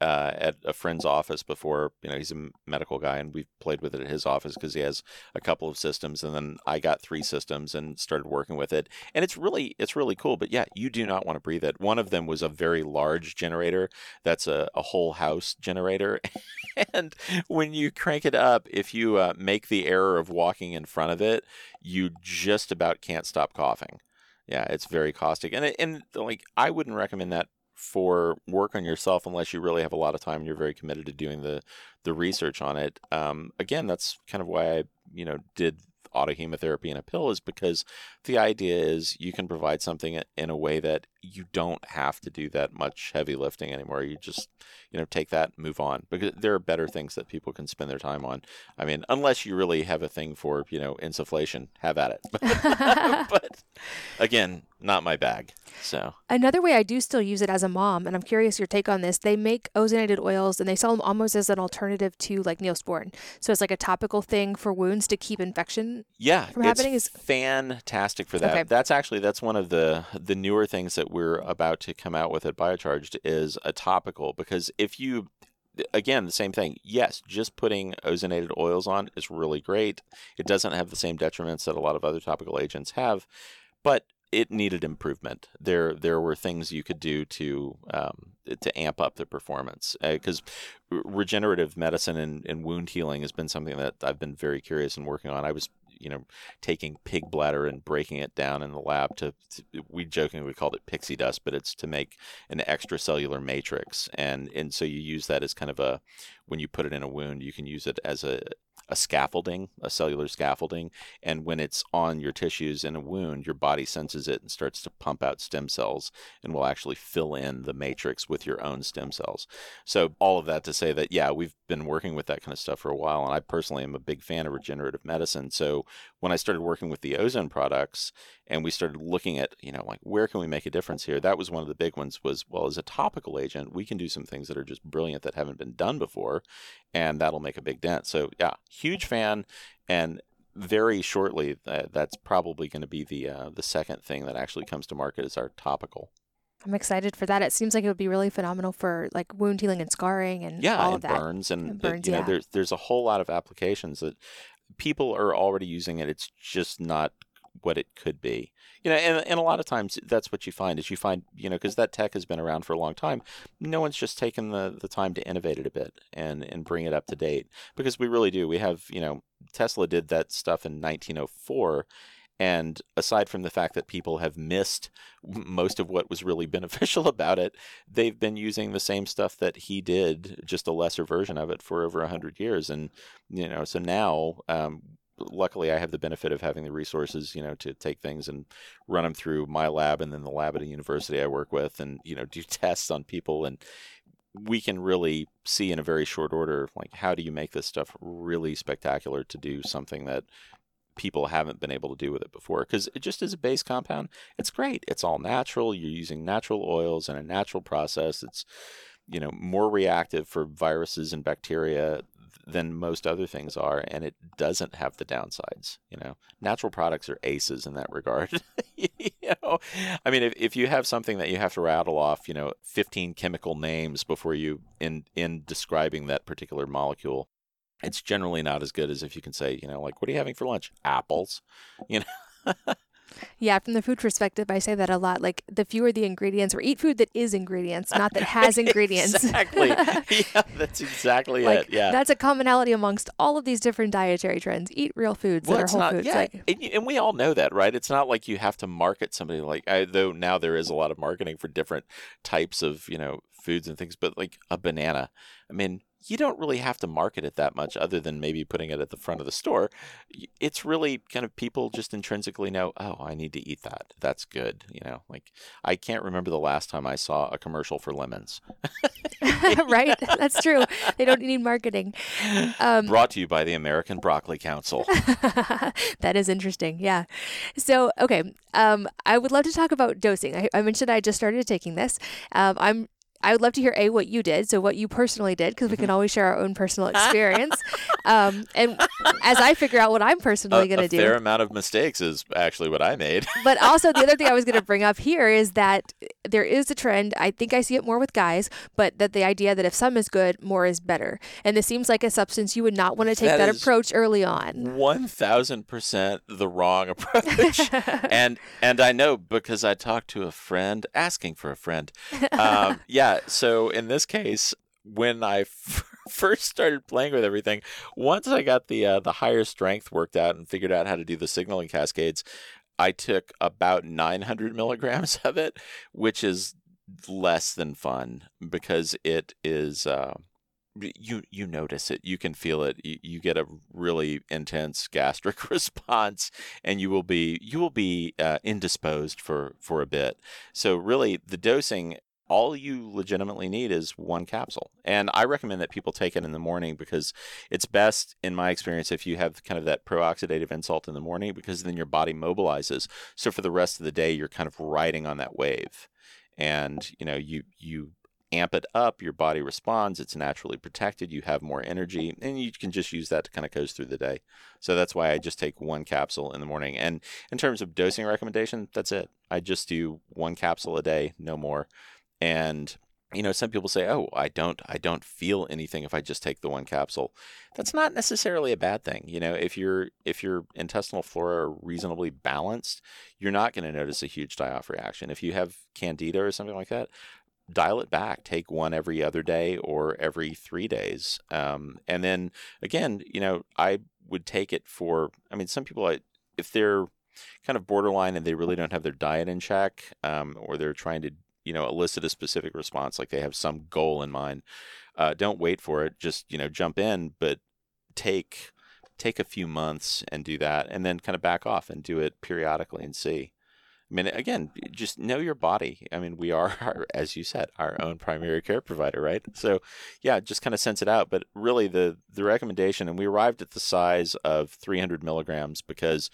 uh, at a friend's office before. You know, he's a medical guy, and we've played with it at his office because he has a couple of systems, and then I got three systems and started working with it. And it's really it's really cool. But yeah, you do not want to breathe it. One of them was a very large generator. That's a, a whole house generator, *laughs* and when you crank it up, if you uh, make the error of walking in front of it, you just about can't stop coughing. Yeah, it's very caustic, and it- and like I wouldn't recommend that for work on yourself unless you really have a lot of time and you're very committed to doing the the research on it. Um, again, that's kind of why I you know did autohemotherapy in a pill is because the idea is you can provide something in a way that you don't have to do that much heavy lifting anymore. You just you know take that move on because there are better things that people can spend their time on. I mean, unless you really have a thing for you know insufflation, have at it. *laughs* *laughs* but again, not my bag. So Another way I do still use it as a mom, and I'm curious your take on this. They make ozonated oils and they sell them almost as an alternative to like Neosporin. So it's like a topical thing for wounds to keep infection. yeah, from it's happening is- fantastic for that. Okay. That's actually that's one of the the newer things that we're about to come out with at Biocharged is a topical because if you again the same thing. Yes just putting ozonated oils on is really great. It doesn't have the same detriments that a lot of other topical agents have but it needed improvement. There there were things you could do to um, to amp up the performance because regenerative medicine and, and wound healing has been something that I've been very curious and working on. I was you know taking pig bladder and breaking it down in the lab to, to we jokingly called it pixie dust but it's to make an extracellular matrix. And and so you use that as kind of a when you put it in a wound you can use it as a a scaffolding, a cellular scaffolding, and when it's on your tissues in a wound, your body senses it and starts to pump out stem cells and will actually fill in the matrix with your own stem cells. So all of that to say that yeah, we've been working with that kind of stuff for a while and I personally am a big fan of regenerative medicine. So when I started working with the ozone products and we started looking at, you know, like where can we make a difference here? That was one of the big ones was well as a topical agent, we can do some things that are just brilliant that haven't been done before and that'll make a big dent. So yeah, huge fan and very shortly uh, that's probably going to be the uh, the second thing that actually comes to market is our topical. I'm excited for that. It seems like it would be really phenomenal for like wound healing and scarring and yeah, all and of that. burns and, And burns, you know yeah. there's there's a whole lot of applications that people are already using it. It's just not what it could be. You know, and, and a lot of times that's what you find is you find, you know, because that tech has been around for a long time. No one's just taken the, the time to innovate it a bit and, and bring it up to date because we really do. We have, you know, Tesla did that stuff in 1904. And aside from the fact that people have missed most of what was really *laughs* beneficial about it, they've been using the same stuff that he did, just a lesser version of it, for over a hundred years. And you know, so now, um, luckily, I have the benefit of having the resources, you know, to take things and run them through my lab and then the lab at a university I work with, and you know, do *laughs* tests on people. And we can really see in a very short order like how do you make this stuff really spectacular to do something that people haven't been able to do with it before? Because it just is a base compound. It's great. It's all natural. You're using natural oils and a natural process. It's you know more reactive for viruses and bacteria than most other things are and it doesn't have the downsides you know? Natural products are aces in that regard *laughs* you know? I mean if, if you have something that you have to rattle off you know 15 chemical names before you in in describing that particular molecule it's generally not as good as if you can say you know like what are you having for lunch? Apples you know *laughs* Yeah, from the food perspective, I say that a lot. Like the fewer the ingredients, or eat food that is ingredients, not that has *laughs* ingredients. exactly. *laughs* yeah, that's exactly like, it. Yeah. That's a commonality amongst all of these different dietary trends. Eat real foods well, that are whole not, foods. yeah, Like, and, and we all know that, right? It's not like you have to market somebody like, I, though now there is a lot of marketing for different types of, you know, foods and things, but like a banana. I mean, you don't really have to market it that much other than maybe putting it at the front of the store. It's really kind of people just intrinsically know, oh, I need to eat that. That's good. You know, like I can't remember the last time I saw a commercial for lemons. *laughs* right? That's true. They don't need marketing. Um, Brought to you by the American Broccoli Council. *laughs* that is interesting. Yeah. So, okay. Um, I would love to talk about dosing. I, I mentioned I just started taking this. Um, I'm. I would love to hear a what you did, so what you personally did, because we can always share our own personal *laughs* experience. um, and as I figure out what I'm personally going to do, fair amount of mistakes is actually what I made. *laughs* but also the other thing I was going *laughs* to bring up here is that there is a trend. I think I see it more with guys, but that the idea that if some is good, more is better. And this seems like a substance you would not want to take That that, approach early on. One thousand percent the wrong approach, and and I know because I talked to a friend asking for a friend. Um, yeah, so in this case, when I f- *laughs* first started playing with everything, once I got the uh, the higher strength worked out and figured out how to do the signaling cascades, I took about nine hundred milligrams *laughs* of it, which is less than fun because it is. Uh, you you notice it you can feel it you, you get a really intense gastric *laughs* response and you will be you will be uh, indisposed for for a bit so really the dosing all you legitimately need is one capsule and i recommend that people take it in the morning because it's best in my experience if you have kind of that pro-oxidative insult in the morning because then your body mobilizes so for the rest of the day you're kind of riding on that wave and you know you you amp it up, your body responds, it's naturally protected, you have more energy, and you can just use that to kind of coast through the day. So that's why I just take one capsule in the morning. And in terms of dosing recommendation, that's it. I just do one capsule a day, no more. And you know, some people say, "Oh, I don't I don't feel anything if I just take the one capsule." That's not necessarily a bad thing. You know, if your if your intestinal flora are reasonably balanced, you're not going to notice a huge die-off reaction. If you have candida or something like that, dial it back take one every other day or every three days um, and then again you know i would take it for i mean some people if they're kind of borderline and they really don't have their diet in check um, or they're trying to you know elicit a specific response like they have some goal in mind uh, don't wait for it just you know jump in but take take a few months and do that and then kind of back off and do it periodically and see I mean, again, just know your body. I mean, we are, *laughs* our, as you said, our own primary care provider, right? So, yeah, just kind of sense it out. But really, the the recommendation, and we arrived at the size of 300 milligrams because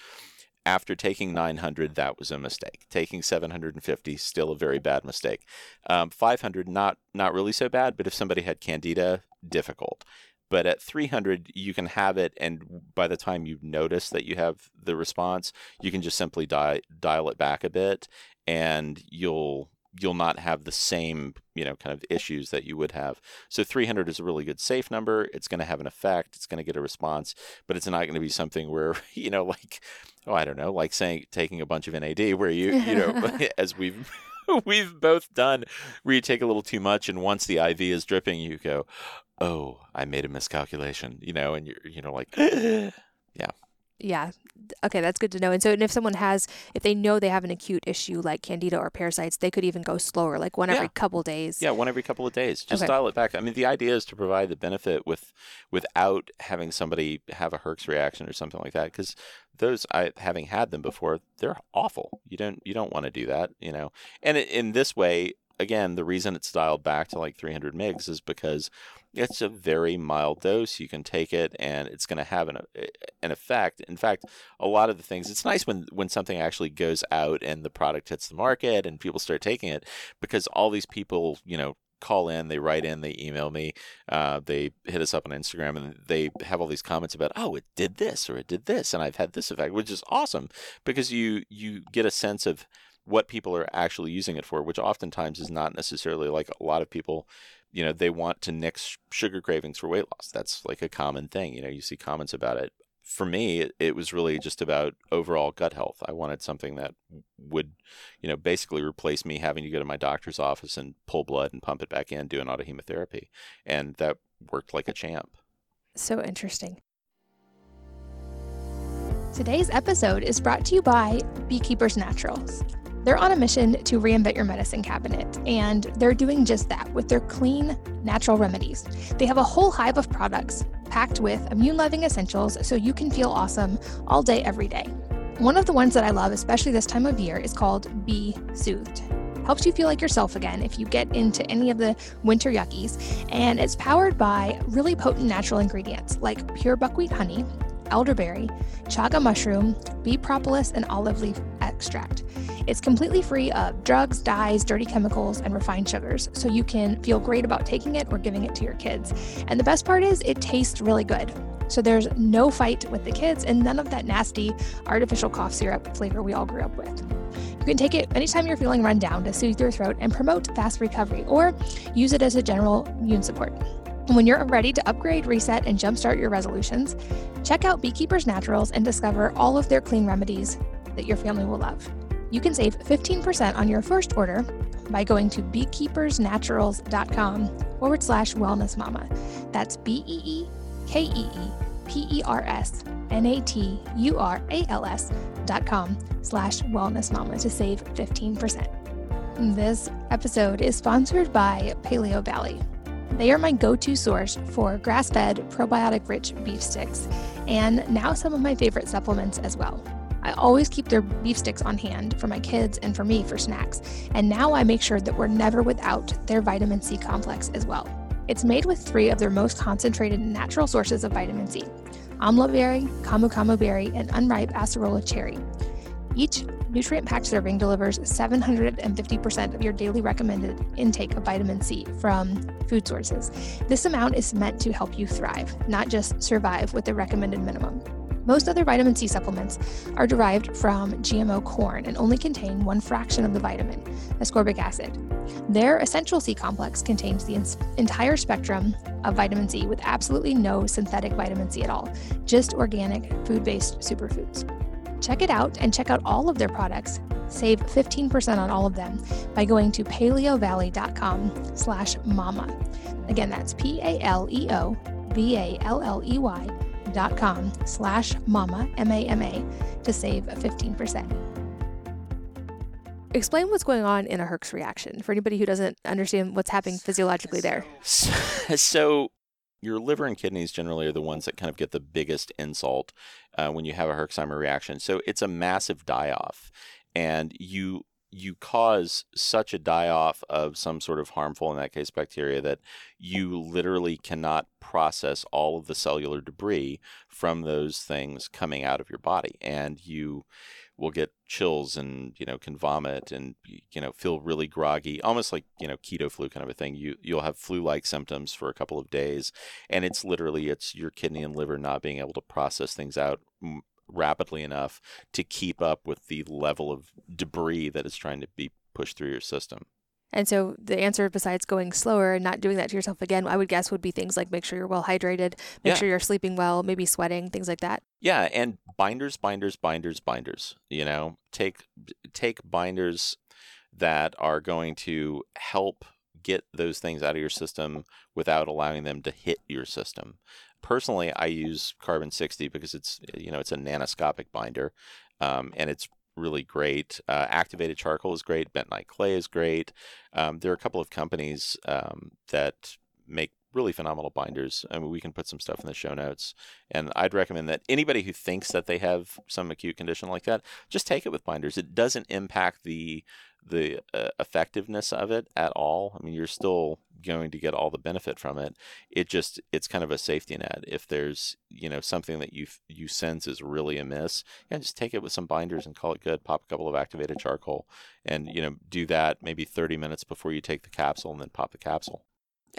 after taking 900, that was a mistake. Taking 750, still a very bad mistake. Um, 500, not not really so bad, but if somebody had candida, difficult. But at 300, you can have it, and by the time you notice that you have the response, you can just simply di- dial it back a bit, and you'll you'll not have the same you know kind of issues that you would have. So 300 is a really good safe number. It's going to have an effect. It's going to get a response, but it's not going to be something where *laughs* you know like oh I don't know like saying taking a bunch of NAD where you you know *laughs* *laughs* as we've *laughs* we've both done where you take a little too much and once the IV is dripping you go oh I made a miscalculation you know and you're you know like *gasps* Yeah. Okay, that's good to know. And so, and if someone has, if they know they have an acute issue like candida or parasites, they could even go slower, like one every Yeah. couple days. Yeah, one every couple of days. Just Okay. dial it back. I mean, the idea is to provide the benefit with without having somebody have a Herx reaction or something like that. Because those, I having had them before, they're awful. You don't you don't want to do that, you know. And in this way, again, the reason it's dialed back to like 300 mgs is because it's a very mild dose. You can take it, and it's going to have an an effect. In fact, a lot of the things. It's nice when when something actually goes out and the product hits the market and people start taking it because all these people, you know, call in, they write in, they email me, uh, they hit us up on Instagram, and they have all these comments about, oh, it did this or it did this, and I've had this effect, which is awesome because you you get a sense of what people are actually using it for, which oftentimes is not necessarily like a lot of people. You know, they want to nix sugar cravings for weight loss. That's like a common thing. You know, you see comments about it. for me, it, was really just about overall gut health. I wanted something that would, you know, basically replace me having to go to my doctor's office and pull blood and pump it back in, do an autohemotherapy. And that worked like a champ. So interesting. Today's episode is brought to you by Beekeepers Naturals. They're on a mission to reinvent your medicine cabinet, and they're doing just that with their clean, natural remedies. They have a whole hive of products packed with immune loving essentials so you can feel awesome all day, every day. One of the ones that I love, especially this time of year, is called Be Soothed. Helps you feel like yourself again if you get into any of the winter yuckies, and it's powered by really potent natural ingredients like pure buckwheat honey, elderberry, chaga mushroom, bee propolis, and olive leaf extract. It's completely free of drugs, dyes, dirty chemicals, and refined sugars, so you can feel great about taking it or giving it to your kids. And the best part is, it tastes really good. So there's no fight with the kids and none of that nasty artificial cough syrup flavor we all grew up with. You can take it anytime you're feeling run down to soothe your throat and promote fast recovery, or use it as a general immune support. When you're ready to upgrade, reset, and jumpstart your resolutions, check out Beekeepers Naturals and discover all of their clean remedies that your family will love. You can save 15% on your first order by going to beekeepersnaturals.com forward slash wellness mama. That's B E E K E E P E R S N A T U R A L S dot com slash wellness mama to save 15%. This episode is sponsored by Paleo Valley. They are my go to source for grass fed, probiotic rich beef sticks, and now some of my favorite supplements as well. I always keep their beef sticks on hand for my kids and for me for snacks, and now I make sure that we're never without their vitamin C complex as well. It's made with three of their most concentrated natural sources of vitamin C amla berry, camu camu berry, and unripe acerola cherry. Each nutrient packed serving delivers 750% of your daily recommended intake of vitamin C from food sources. This amount is meant to help you thrive, not just survive with the recommended minimum. Most other vitamin C supplements are derived from GMO corn and only contain one fraction of the vitamin, ascorbic acid. Their essential C complex contains the entire spectrum of vitamin C with absolutely no synthetic vitamin C at all, just organic food based superfoods. Check it out and check out all of their products. Save 15% on all of them by going to paleovalley.com slash mama. Again, that's P-A-L-E-O V-A-L-L-E-Y dot com slash mama, M-A-M-A, to save 15%. Explain what's going on in a Herx reaction for anybody who doesn't understand what's happening physiologically there. *laughs* So, your liver and kidneys generally are the ones that kind of get the biggest insult uh, when you have a Herxheimer reaction. So it's a massive die off, and you you cause such a die off of some sort of harmful, in that case, bacteria that you literally cannot process all of the cellular debris from those things coming out of your body, and you will get chills and you know can vomit and you know feel really groggy almost like you know keto flu kind of a thing. You you'll have flu like symptoms for a couple of days and it's literally it's your kidney and liver not being able to process things out rapidly enough to keep up with the level of debris that is trying to be pushed through your system and so the answer, besides going slower and not doing that to yourself again, I would guess would be things like make sure you're well hydrated, make yeah. sure you're sleeping well, maybe sweating, things like that. Yeah, and binders, binders, binders, binders. You know, take take binders that are going to help get those things out of your system without allowing them to hit your system. Personally, I use Carbon 60 because it's you know it's a nanoscopic binder, um, and it's really great. Uh, activated charcoal is great. Bentonite clay is great. Um, there are a couple of companies um, that make really phenomenal binders. I mean, we can put some stuff in the show notes. And I'd recommend that anybody who thinks that they have some acute condition like that, just take it with binders. It doesn't impact the the uh, effectiveness of it at all. I mean, you're still going to get all the benefit from it. It just it's kind of a safety net. If there's you know something that you you sense is really amiss, yeah, just take it with some binders and call it good. Pop a couple of activated charcoal, and you know do that maybe 30 minutes before you take the capsule, and then pop the capsule.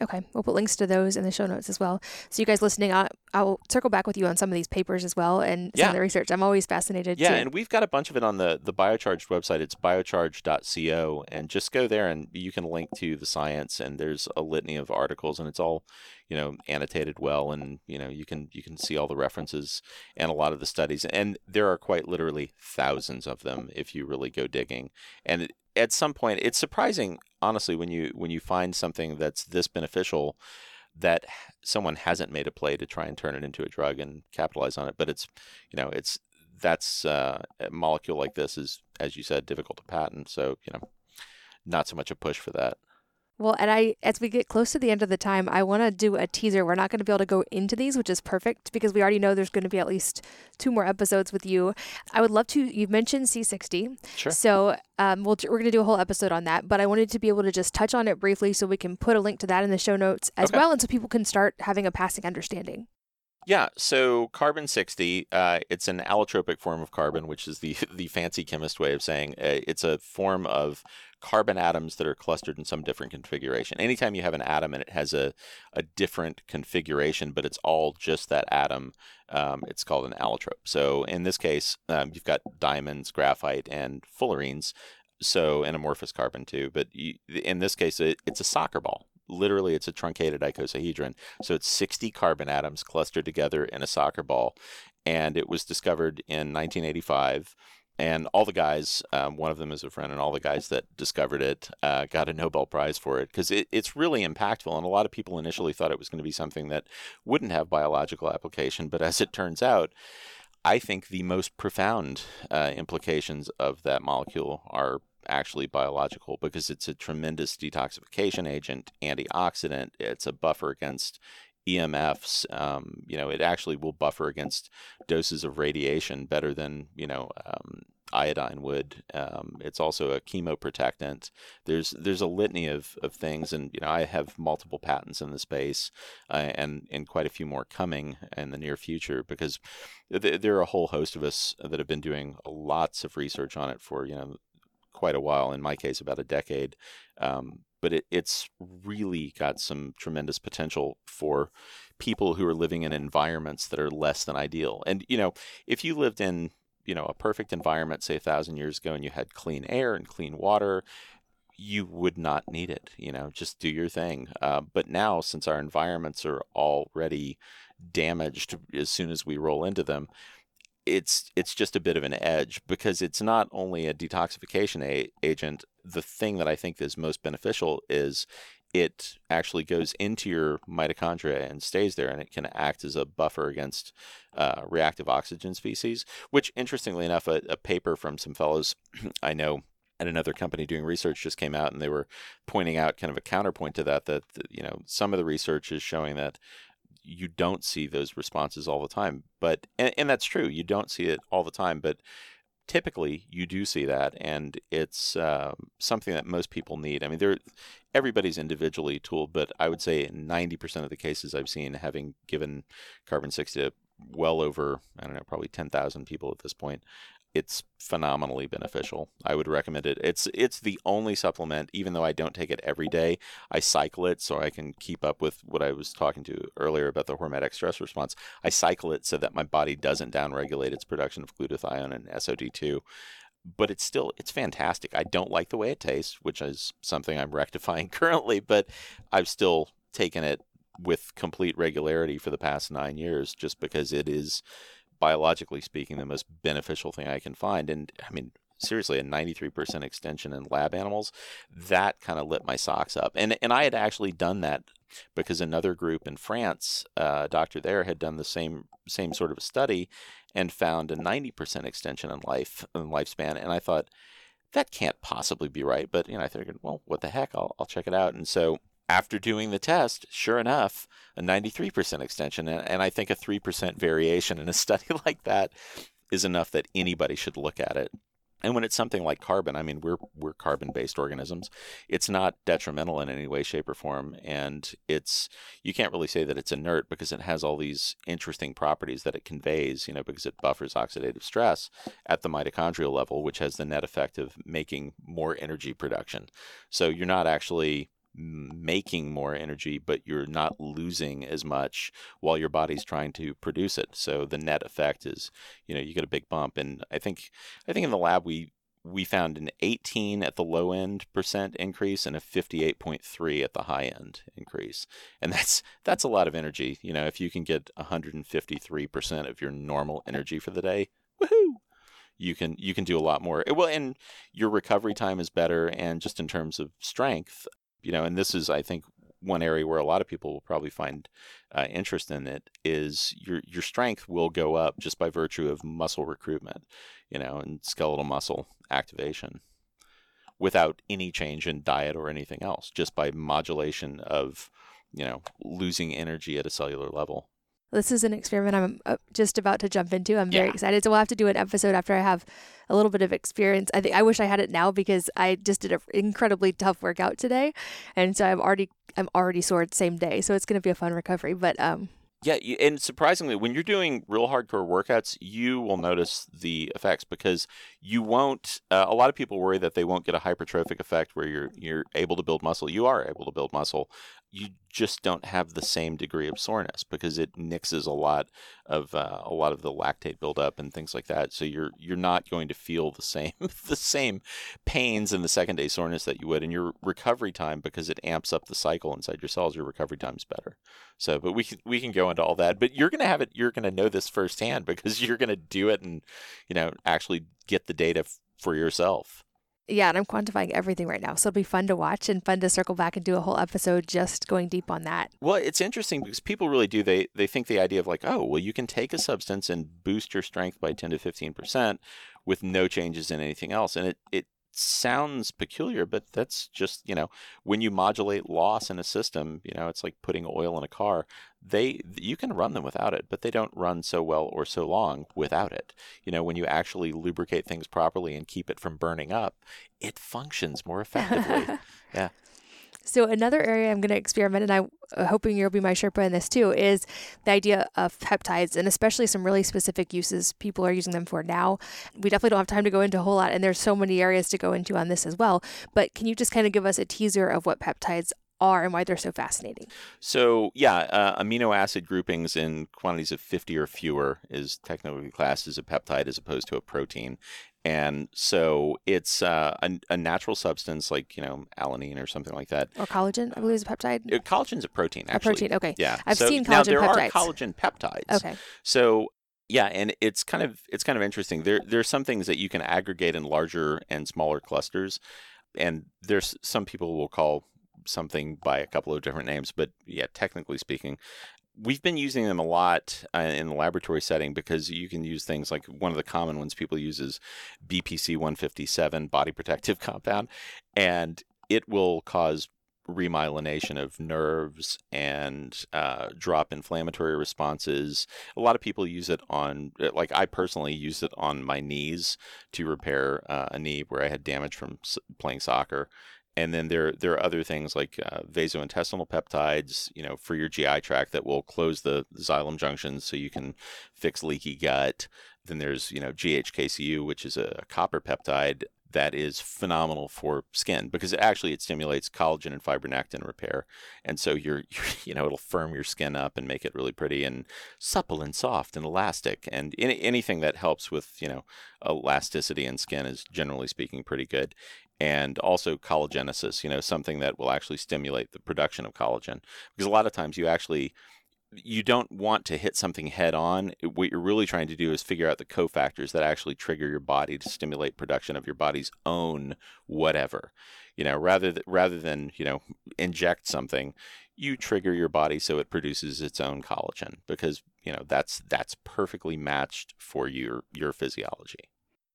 Okay, we'll put links to those in the show notes as well. So you guys listening, I'll, I'll circle back with you on some of these papers as well and some Yeah. of the research. I'm always fascinated. Yeah, to, and we've got a bunch of it on the the biocharged website. It's biocharge.co, and just go there and you can link to the science. And there's a litany of articles, and it's all you know annotated well, and you know you can you can see all the references and a lot of the studies. And there are quite literally thousands of them if you really go digging. And it, at some point, it's surprising, honestly, when you when you find something that's this beneficial that someone hasn't made a play to try and turn it into a drug and capitalize on it. But it's you know it's that's uh, a molecule like this is, as you said, difficult to patent. So you know, not so much a push for that. Well, and I, as we get close to the end of the time, I want to do a teaser. We're not going to be able to go into these, which is perfect because we already know there's going to be at least two more episodes with you. I would love to. You mentioned C60, Sure. so um, we'll, we're going to do a whole episode on that. But I wanted to be able to just touch on it briefly, so we can put a link to that in the show notes as Okay. well, and so people can start having a passing understanding. Yeah, so carbon 60, uh, it's an allotropic form of carbon, which is the, *laughs* the fancy chemist way of saying uh, it's a form of carbon atoms that are clustered in some different configuration. Anytime you have an atom and it has a, a different configuration, but it's all just that atom, um, it's called an allotrope. So in this case, um, you've got diamonds, graphite, and fullerenes. So an amorphous carbon too, but you, in this case, it, it's a soccer ball. Literally, it's a truncated icosahedron. So it's 60 carbon atoms clustered together in a soccer ball. And it was discovered in 1985. And all the guys, um, one of them is a friend, and all the guys that discovered it uh, got a Nobel Prize for it because it, it's really impactful. And a lot of people initially thought it was going to be something that wouldn't have biological application. But as it turns out, I think the most profound uh, implications of that molecule are actually biological because it's a tremendous detoxification agent, antioxidant. It's a buffer against EMFs. Um, you know, it actually will buffer against doses of radiation better than you know um, iodine would. Um, it's also a chemoprotectant. There's there's a litany of, of things, and you know I have multiple patents in the space, uh, and and quite a few more coming in the near future because th- there are a whole host of us that have been doing lots of research on it for you know quite a while. In my case, about a decade. Um, but it, it's really got some tremendous potential for people who are living in environments that are less than ideal. And you know, if you lived in you know a perfect environment, say a thousand years ago, and you had clean air and clean water, you would not need it. You know, just do your thing. Uh, but now, since our environments are already damaged as soon as we roll into them, it's it's just a bit of an edge because it's not only a detoxification a- agent. The thing that I think is most beneficial is it actually goes into your mitochondria and stays there, and it can act as a buffer against uh, reactive oxygen species. Which, interestingly enough, a, a paper from some fellows *clears throat* I know at another company doing research just came out, and they were pointing out kind of a counterpoint to that. That you know some of the research is showing that you don't see those responses all the time. But and, and that's true. You don't see it all the time, but typically you do see that, and it's uh, something that most people need. I mean, everybody's individually tooled, but I would say 90% of the cases I've seen having given carbon 60 to well over I don't know probably 10,000 people at this point it's phenomenally beneficial. I would recommend it. It's it's the only supplement, even though I don't take it every day. I cycle it so I can keep up with what I was talking to earlier about the hormetic stress response. I cycle it so that my body doesn't downregulate its production of glutathione and SOD2. But it's still it's fantastic. I don't like the way it tastes, which is something I'm *laughs* rectifying currently, but I've still taken it with complete regularity for the past nine years just because it is biologically speaking, the most beneficial thing I can find. And I mean, seriously, a 93% extension in lab animals, that kind of lit my socks up. And and I had actually done that because another group in France, uh, doctor there, had done the same same sort of study and found a 90% extension in life in lifespan. And I thought that can't possibly be right. But you know, I figured, well, what the heck? I'll I'll check it out. And so after doing the test, sure enough, a 93% extension. And, and I think a 3% variation in a *laughs* study like that is enough that anybody should look at it. And when it's something like carbon, I mean, we're we're carbon-based organisms. It's not detrimental in any way, shape, or form, and it's you can't really say that it's inert because it has all these interesting properties that it conveys. You know, because it buffers oxidative stress at the mitochondrial level, which has the net effect of making more energy production. So you're not actually making more energy, but you're not losing as much while your body's trying to produce it. So the net effect is, you know, you get a big bump. And I think, I think in the lab we we found an 18 at the low end percent increase and a 58.3 at the high end increase. And that's that's a lot of energy. You know, if you can get 153% of your normal energy for the day, woohoo! You can you can do a lot more. Well, and your recovery time is better and just in terms of strength, you know, and this is I think one area where a lot of people will probably find uh, interest in it is your your strength will go up just by virtue of muscle recruitment, you know, and skeletal muscle activation without any change in diet or anything else, just by modulation of, you know, losing energy at a cellular level. This is an experiment I'm uh, just about to jump into. I'm very yeah. excited. So we'll have to do an episode after I have a little bit of experience. I think I wish I had it now because I just did an incredibly tough workout today, and so I'm already I'm already sore same day. So it's going to be a fun recovery. But um, yeah, and surprisingly, when you're doing real hardcore workouts, you will notice the effects because you won't. Uh, a lot of people worry that they won't get a hypertrophic effect where you're you're able to build muscle. You are able to build muscle. You just don't have the same degree of soreness because it nixes a lot of uh, a lot of the lactate buildup and things like that. So you're you're not going to feel the same *laughs* the same pains in the second day soreness that you would, and your recovery time because it amps up the cycle inside your cells. Your recovery time is better. So, but we can we can go into all that. But you're gonna have it. You're gonna know this firsthand *laughs* because you're gonna do it and you know actually get the data f- for yourself. Yeah, and I'm quantifying everything right now. So it'll be fun to watch and fun to circle back and do a whole episode just going deep on that. Well, it's interesting because people really do they they think the idea of like, oh, well you can take a substance and boost your strength by 10 to 15% with no changes in anything else. And it it sounds peculiar, but that's just, you know, when you modulate loss in a system, you know, it's like putting oil in a car. They you can run them without it, but they don't run so well or so long without it. You know, when you actually lubricate things properly and keep it from burning up, it functions more effectively. *laughs* yeah. So another area I'm going to experiment, and I'm uh, hoping you'll be my Sherpa in this too, is the idea of peptides, and especially some really specific uses people are using them for now. We definitely don't have time to go into a whole lot, and there's so many areas to go into on this as well. But can you just kind of give us a teaser of what peptides are and why they're so fascinating. So, yeah, uh, amino acid groupings in quantities of 50 or fewer is technically classed as a peptide as opposed to a protein and so it's uh, a, a, natural substance like you know alanine or something like that. Or collagen, I believe is a peptide. Uh, collagen's a protein. Actually. A protein. Okay. Yeah. I've so seen collagen now there peptides. are collagen peptides. Okay. So yeah, and it's kind of it's kind of interesting. There there's some things that you can aggregate in larger and smaller clusters, and there's some people will call something by a couple of different names, but yeah, technically speaking, we've been using them a lot uh, in the laboratory setting because you can use things like one of the common ones people use is BPC 157 body protective *laughs* compound, and it will cause remyelination of nerves and uh, drop inflammatory responses. A lot of people use it on, like I personally use it on my knees to repair uh, a knee where I had damage from playing soccer and then there there are other things like uh, vasointestinal peptides, you know, for your GI tract that will close the xylem junctions so you can fix leaky gut. Then there's you know GHKCU, which is a copper peptide that is phenomenal for skin because it actually it stimulates collagen and fibronectin repair, and so you're, *laughs* you're you know it'll firm your skin up and make it really pretty and supple and soft and elastic, and any, anything that helps with you know elasticity in skin is generally speaking pretty good and also collagenesis, you know, something that will actually stimulate the production of collagen. Because a lot of times you actually you don't want to hit something head on. What you're really trying to do is figure out the cofactors that actually trigger your body to stimulate production of your body's own whatever. You know, rather th- rather than, you know, inject something, you trigger your body so it produces its own collagen because, you know, that's that's perfectly matched for your your physiology.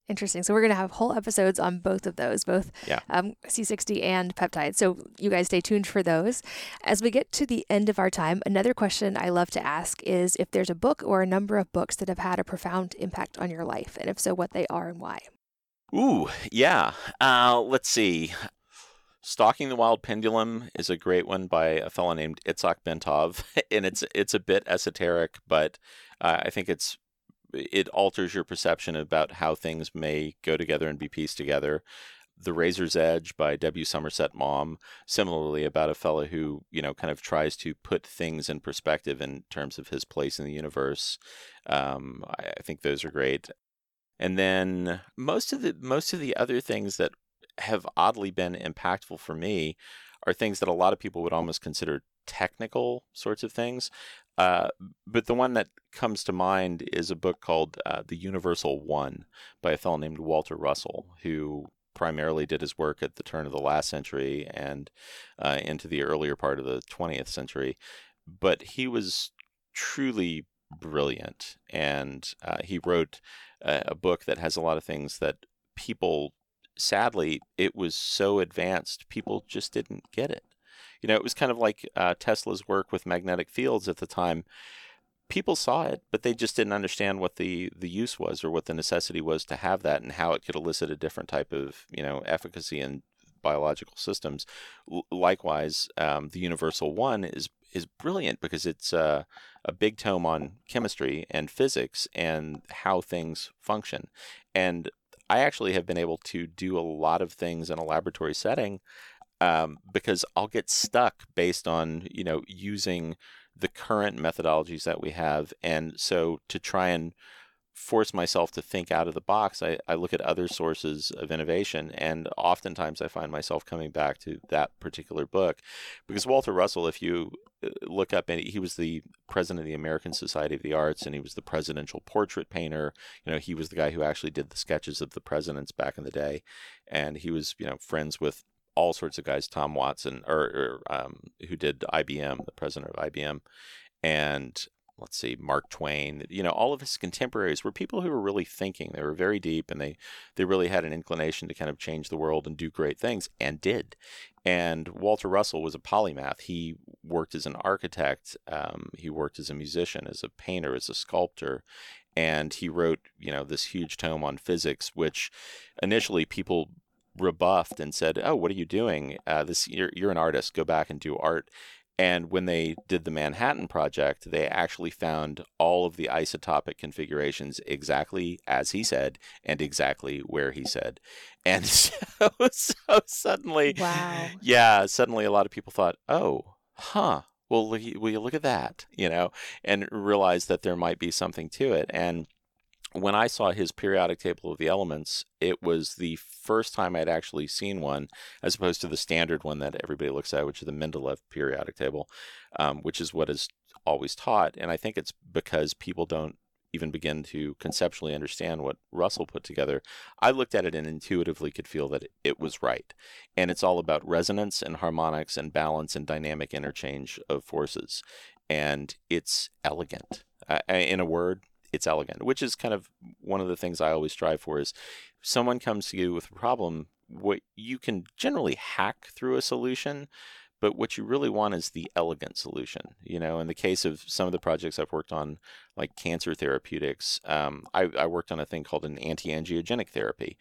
Interesting. So we're going to have whole episodes on both of those, both yeah. um, C60 and peptides. So you guys stay tuned for those. As we get to the end of our time, another question I love to ask is if there's a book or a number of books that have had a profound impact on your life, and if so, what they are and why. Ooh, yeah. Uh, let's see. Stalking the Wild Pendulum is a great one by a fellow named Itzhak Bentov, *laughs* and it's it's a bit esoteric, but uh, I think it's it alters your perception about how things may go together and be pieced together. The Razor's Edge by W. Somerset Maugham, similarly about a fellow who, you know, kind of tries to put things in perspective in terms of his place in the universe. Um, I, I think those are great. And then most of the most of the other things that have oddly been impactful for me are things that a lot of people would almost consider technical sorts of things. Uh, but the one that comes to mind is a book called uh, The Universal One by a fellow named Walter Russell, who primarily did his work at the turn of the last century and uh, into the earlier part of the 20th century. But he was truly brilliant, and uh, he wrote a book that has a lot of things that people, sadly, it was so advanced, people just didn't get it. You know, it was kind of like uh, Tesla's work with magnetic fields at the time. People saw it, but they just didn't understand what the, the use was or what the necessity was to have that and how it could elicit a different type of, you know, efficacy in biological systems. L- likewise, um, the Universal One is is brilliant because it's uh, a big tome on chemistry and physics and how things function. And I actually have been able to do a lot of things in a laboratory setting um, because I'll get stuck based on you know using the current methodologies that we have, and so to try and force myself to think out of the box, I, I look at other sources of innovation, and oftentimes I find myself coming back to that particular book, because Walter Russell, if you uh, look up, and he was the president of the American Society of the Arts, and he was the presidential portrait painter. You know, he was the guy who actually did the sketches of the presidents back in the day, and he was you know friends with all sorts of guys, Tom Watson, or, or um, who did IBM, the president of IBM, and let's see, Mark Twain. You know, all of his contemporaries were people who were really thinking. They were very deep, and they they really had an inclination to kind of change the world and do great things, and did. And Walter Russell was a polymath. He worked as an architect. Um, he worked as a musician, as a painter, as a sculptor, and he wrote, you know, this huge tome on physics, which initially people rebuffed and said, "Oh, what are you doing? Uh, this you're you're an artist. Go back and do art." And when they did the Manhattan Project, they actually found all of the isotopic configurations exactly as he said and exactly where he said. *laughs* And so, so suddenly, wow. yeah, suddenly a lot of people thought, "Oh, huh." Well, will you look at that, you know, and realize that there might be something to it. And when I saw his periodic table of the elements, it was the first time I'd actually seen one, as opposed to the standard one that everybody looks at, which is the Mendeleev periodic table, um, which is what is always taught. And I think it's because people don't even begin to conceptually understand what Russell put together. I looked at it and intuitively could feel that it was right. And it's all about resonance and harmonics and balance and dynamic interchange of forces. And it's elegant. Uh, in a word, it's elegant, which is kind of one of the things I always strive for is someone comes to you with a problem, what you can generally hack through a solution, but what you really want is the elegant solution. You know, in the case of some of the projects I've worked on, like cancer therapeutics, um, I, I worked on a thing called an anti-angiogenic therapy,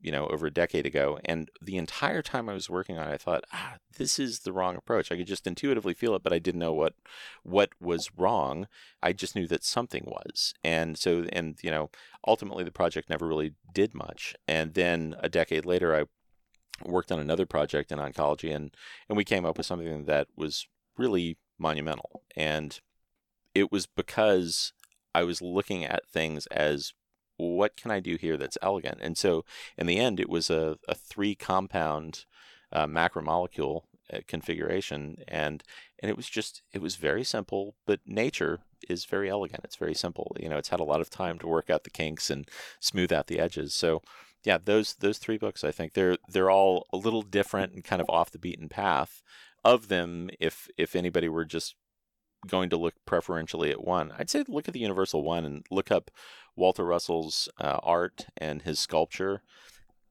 you know, over a decade ago. And the entire time I was working on it, I thought, ah, this is the wrong approach. I could just intuitively feel it, but I didn't know what what was wrong. I just knew that something was. And so, and you know, ultimately the project never really did much. And then a decade later, I worked on another project in oncology, and and we came up with something that was really monumental. And it was because I was looking at things as what can I do here that's elegant? And so in the end, it was a, a three compound uh, macromolecule uh, configuration. And, and it was just, it was very simple, but nature is very elegant. It's very simple. You know, it's had a lot of time to work out the kinks and smooth out the edges. So yeah, those, those three books, I think they're, they're all a little different and kind of off the beaten path of them. If, if anybody were just going to look preferentially at one, I'd say look at the Universal One and look up Walter Russell's uh, art and his sculpture.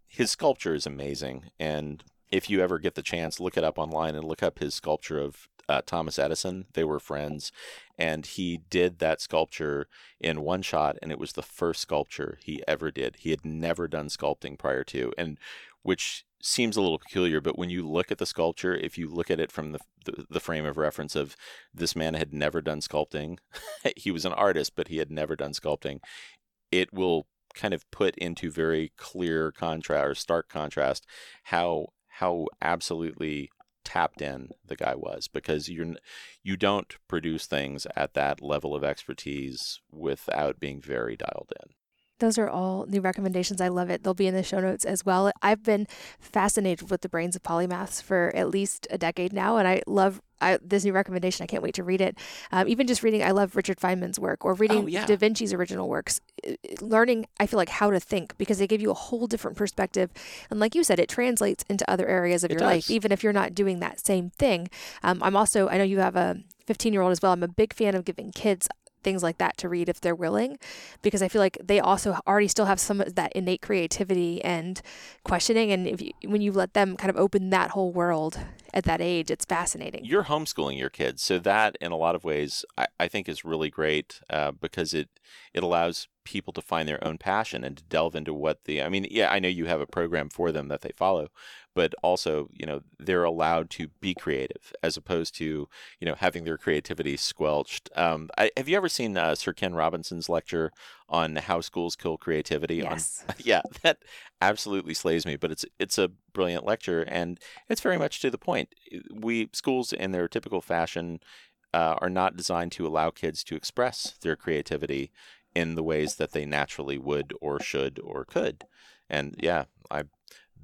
His sculpture is amazing, and if you ever get the chance, look it up online and look up his sculpture of uh, Thomas Edison. They were friends, and he did that sculpture in one shot, and it was the first sculpture he ever did. He had never done sculpting prior to, and which seems a little peculiar, but when you look at the sculpture, if you look at it from the, the, the frame of reference of this man had never done sculpting, *laughs* he was an artist, but he had never done sculpting, it will kind of put into very clear contrast or stark contrast how how absolutely tapped in the guy was because you're you don't produce things at that level of expertise without being very dialed in. Those are all new recommendations. I love it. They'll be in the show notes as well. I've been fascinated with the brains of polymaths for at least a decade now, and I love I, this new recommendation. I can't wait to read it. Um, even just reading, I love Richard Feynman's work or reading oh, yeah. Da Vinci's original works. Learning, I feel like how to think because they give you a whole different perspective. And like you said, it translates into other areas of it your does. life, even if you're not doing that same thing. Um, I'm also, I know you have a 15 year old as well. I'm a big fan of giving kids things like that to read if they're willing because i feel like they also already still have some of that innate creativity and questioning and if you, when you let them kind of open that whole world at that age it's fascinating. You're homeschooling your kids so that in a lot of ways i, I think is really great uh, because it it allows people to find their own passion and to delve into what the I mean, yeah, I know you have a program for them that they follow, but also, you know, they're allowed to be creative as opposed to, you know, having their creativity squelched. Um, I, have you ever seen uh, Sir Ken Robinson's lecture on how schools kill creativity? Yes. On, *laughs* yeah, that absolutely slays me, but it's it's a brilliant lecture and it's very much to the point. We schools in their typical fashion uh, are not designed to allow kids to express their creativity in the ways that they naturally would or should or could. And yeah, I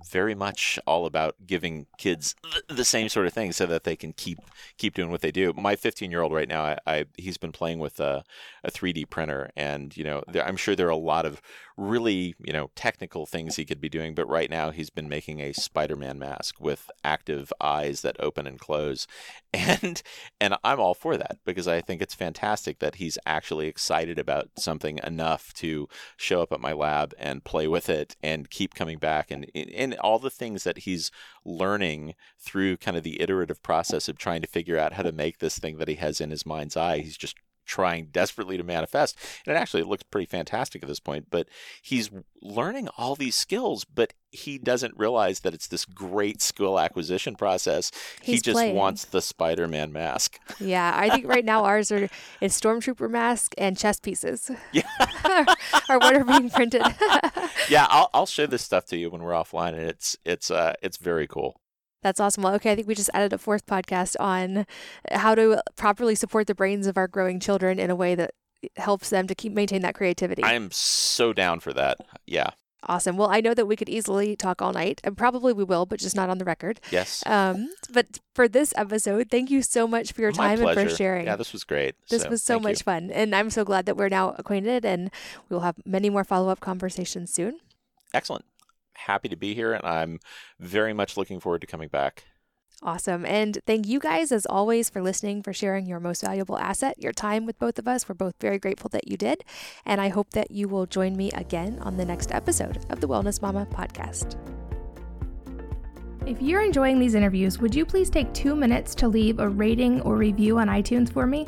very much all about giving kids the same sort of thing so that they can keep keep doing what they do. My 15 year old right now, I, I, he's been playing with a, a 3D printer, and you know, there, I'm sure there are a lot of really you know technical things he could be doing, but right now he's been making a Spider-Man mask with active eyes that open and close, and *laughs* and I'm all for that because I think it's fantastic that he's actually excited about something enough to show up at my lab and play with it and keep coming back and and all the things that he's learning through kind of the iterative process of trying to figure out how to make this thing that he has in his mind's eye. He's just trying desperately to manifest. And it actually looks pretty fantastic at this point, but he's learning all these skills, but he doesn't realize that it's this great skill acquisition process. He's he just playing. wants the Spider-Man mask. Yeah, I think right now *laughs* ours are it's stormtrooper mask and chess pieces. Yeah. *laughs* are what are being printed. *laughs* yeah, I'll I'll show this stuff to you when we're offline and it's it's uh it's very cool. That's awesome. Well, okay, I think we just added a fourth podcast on how to properly support the brains of our growing children in a way that helps them to keep maintain that creativity. I am so down for that. Yeah. Awesome. Well, I know that we could easily talk all night, and probably we will, but just not on the record. Yes. Um, but for this episode, thank you so much for your time and for sharing. Yeah, this was great. This so, was so much you. fun, and I'm so glad that we're now acquainted, and we will have many more follow up conversations soon. Excellent happy to be here, and I'm very much looking forward to coming back. Awesome. And thank you guys, as always, for listening, for sharing your most valuable asset, your time with both of us. We're both very grateful that you did. And I hope that you will join me again on the next episode of the Wellness Mama podcast. If you're enjoying these interviews, would you please take two minutes to leave a rating or review on iTunes for me?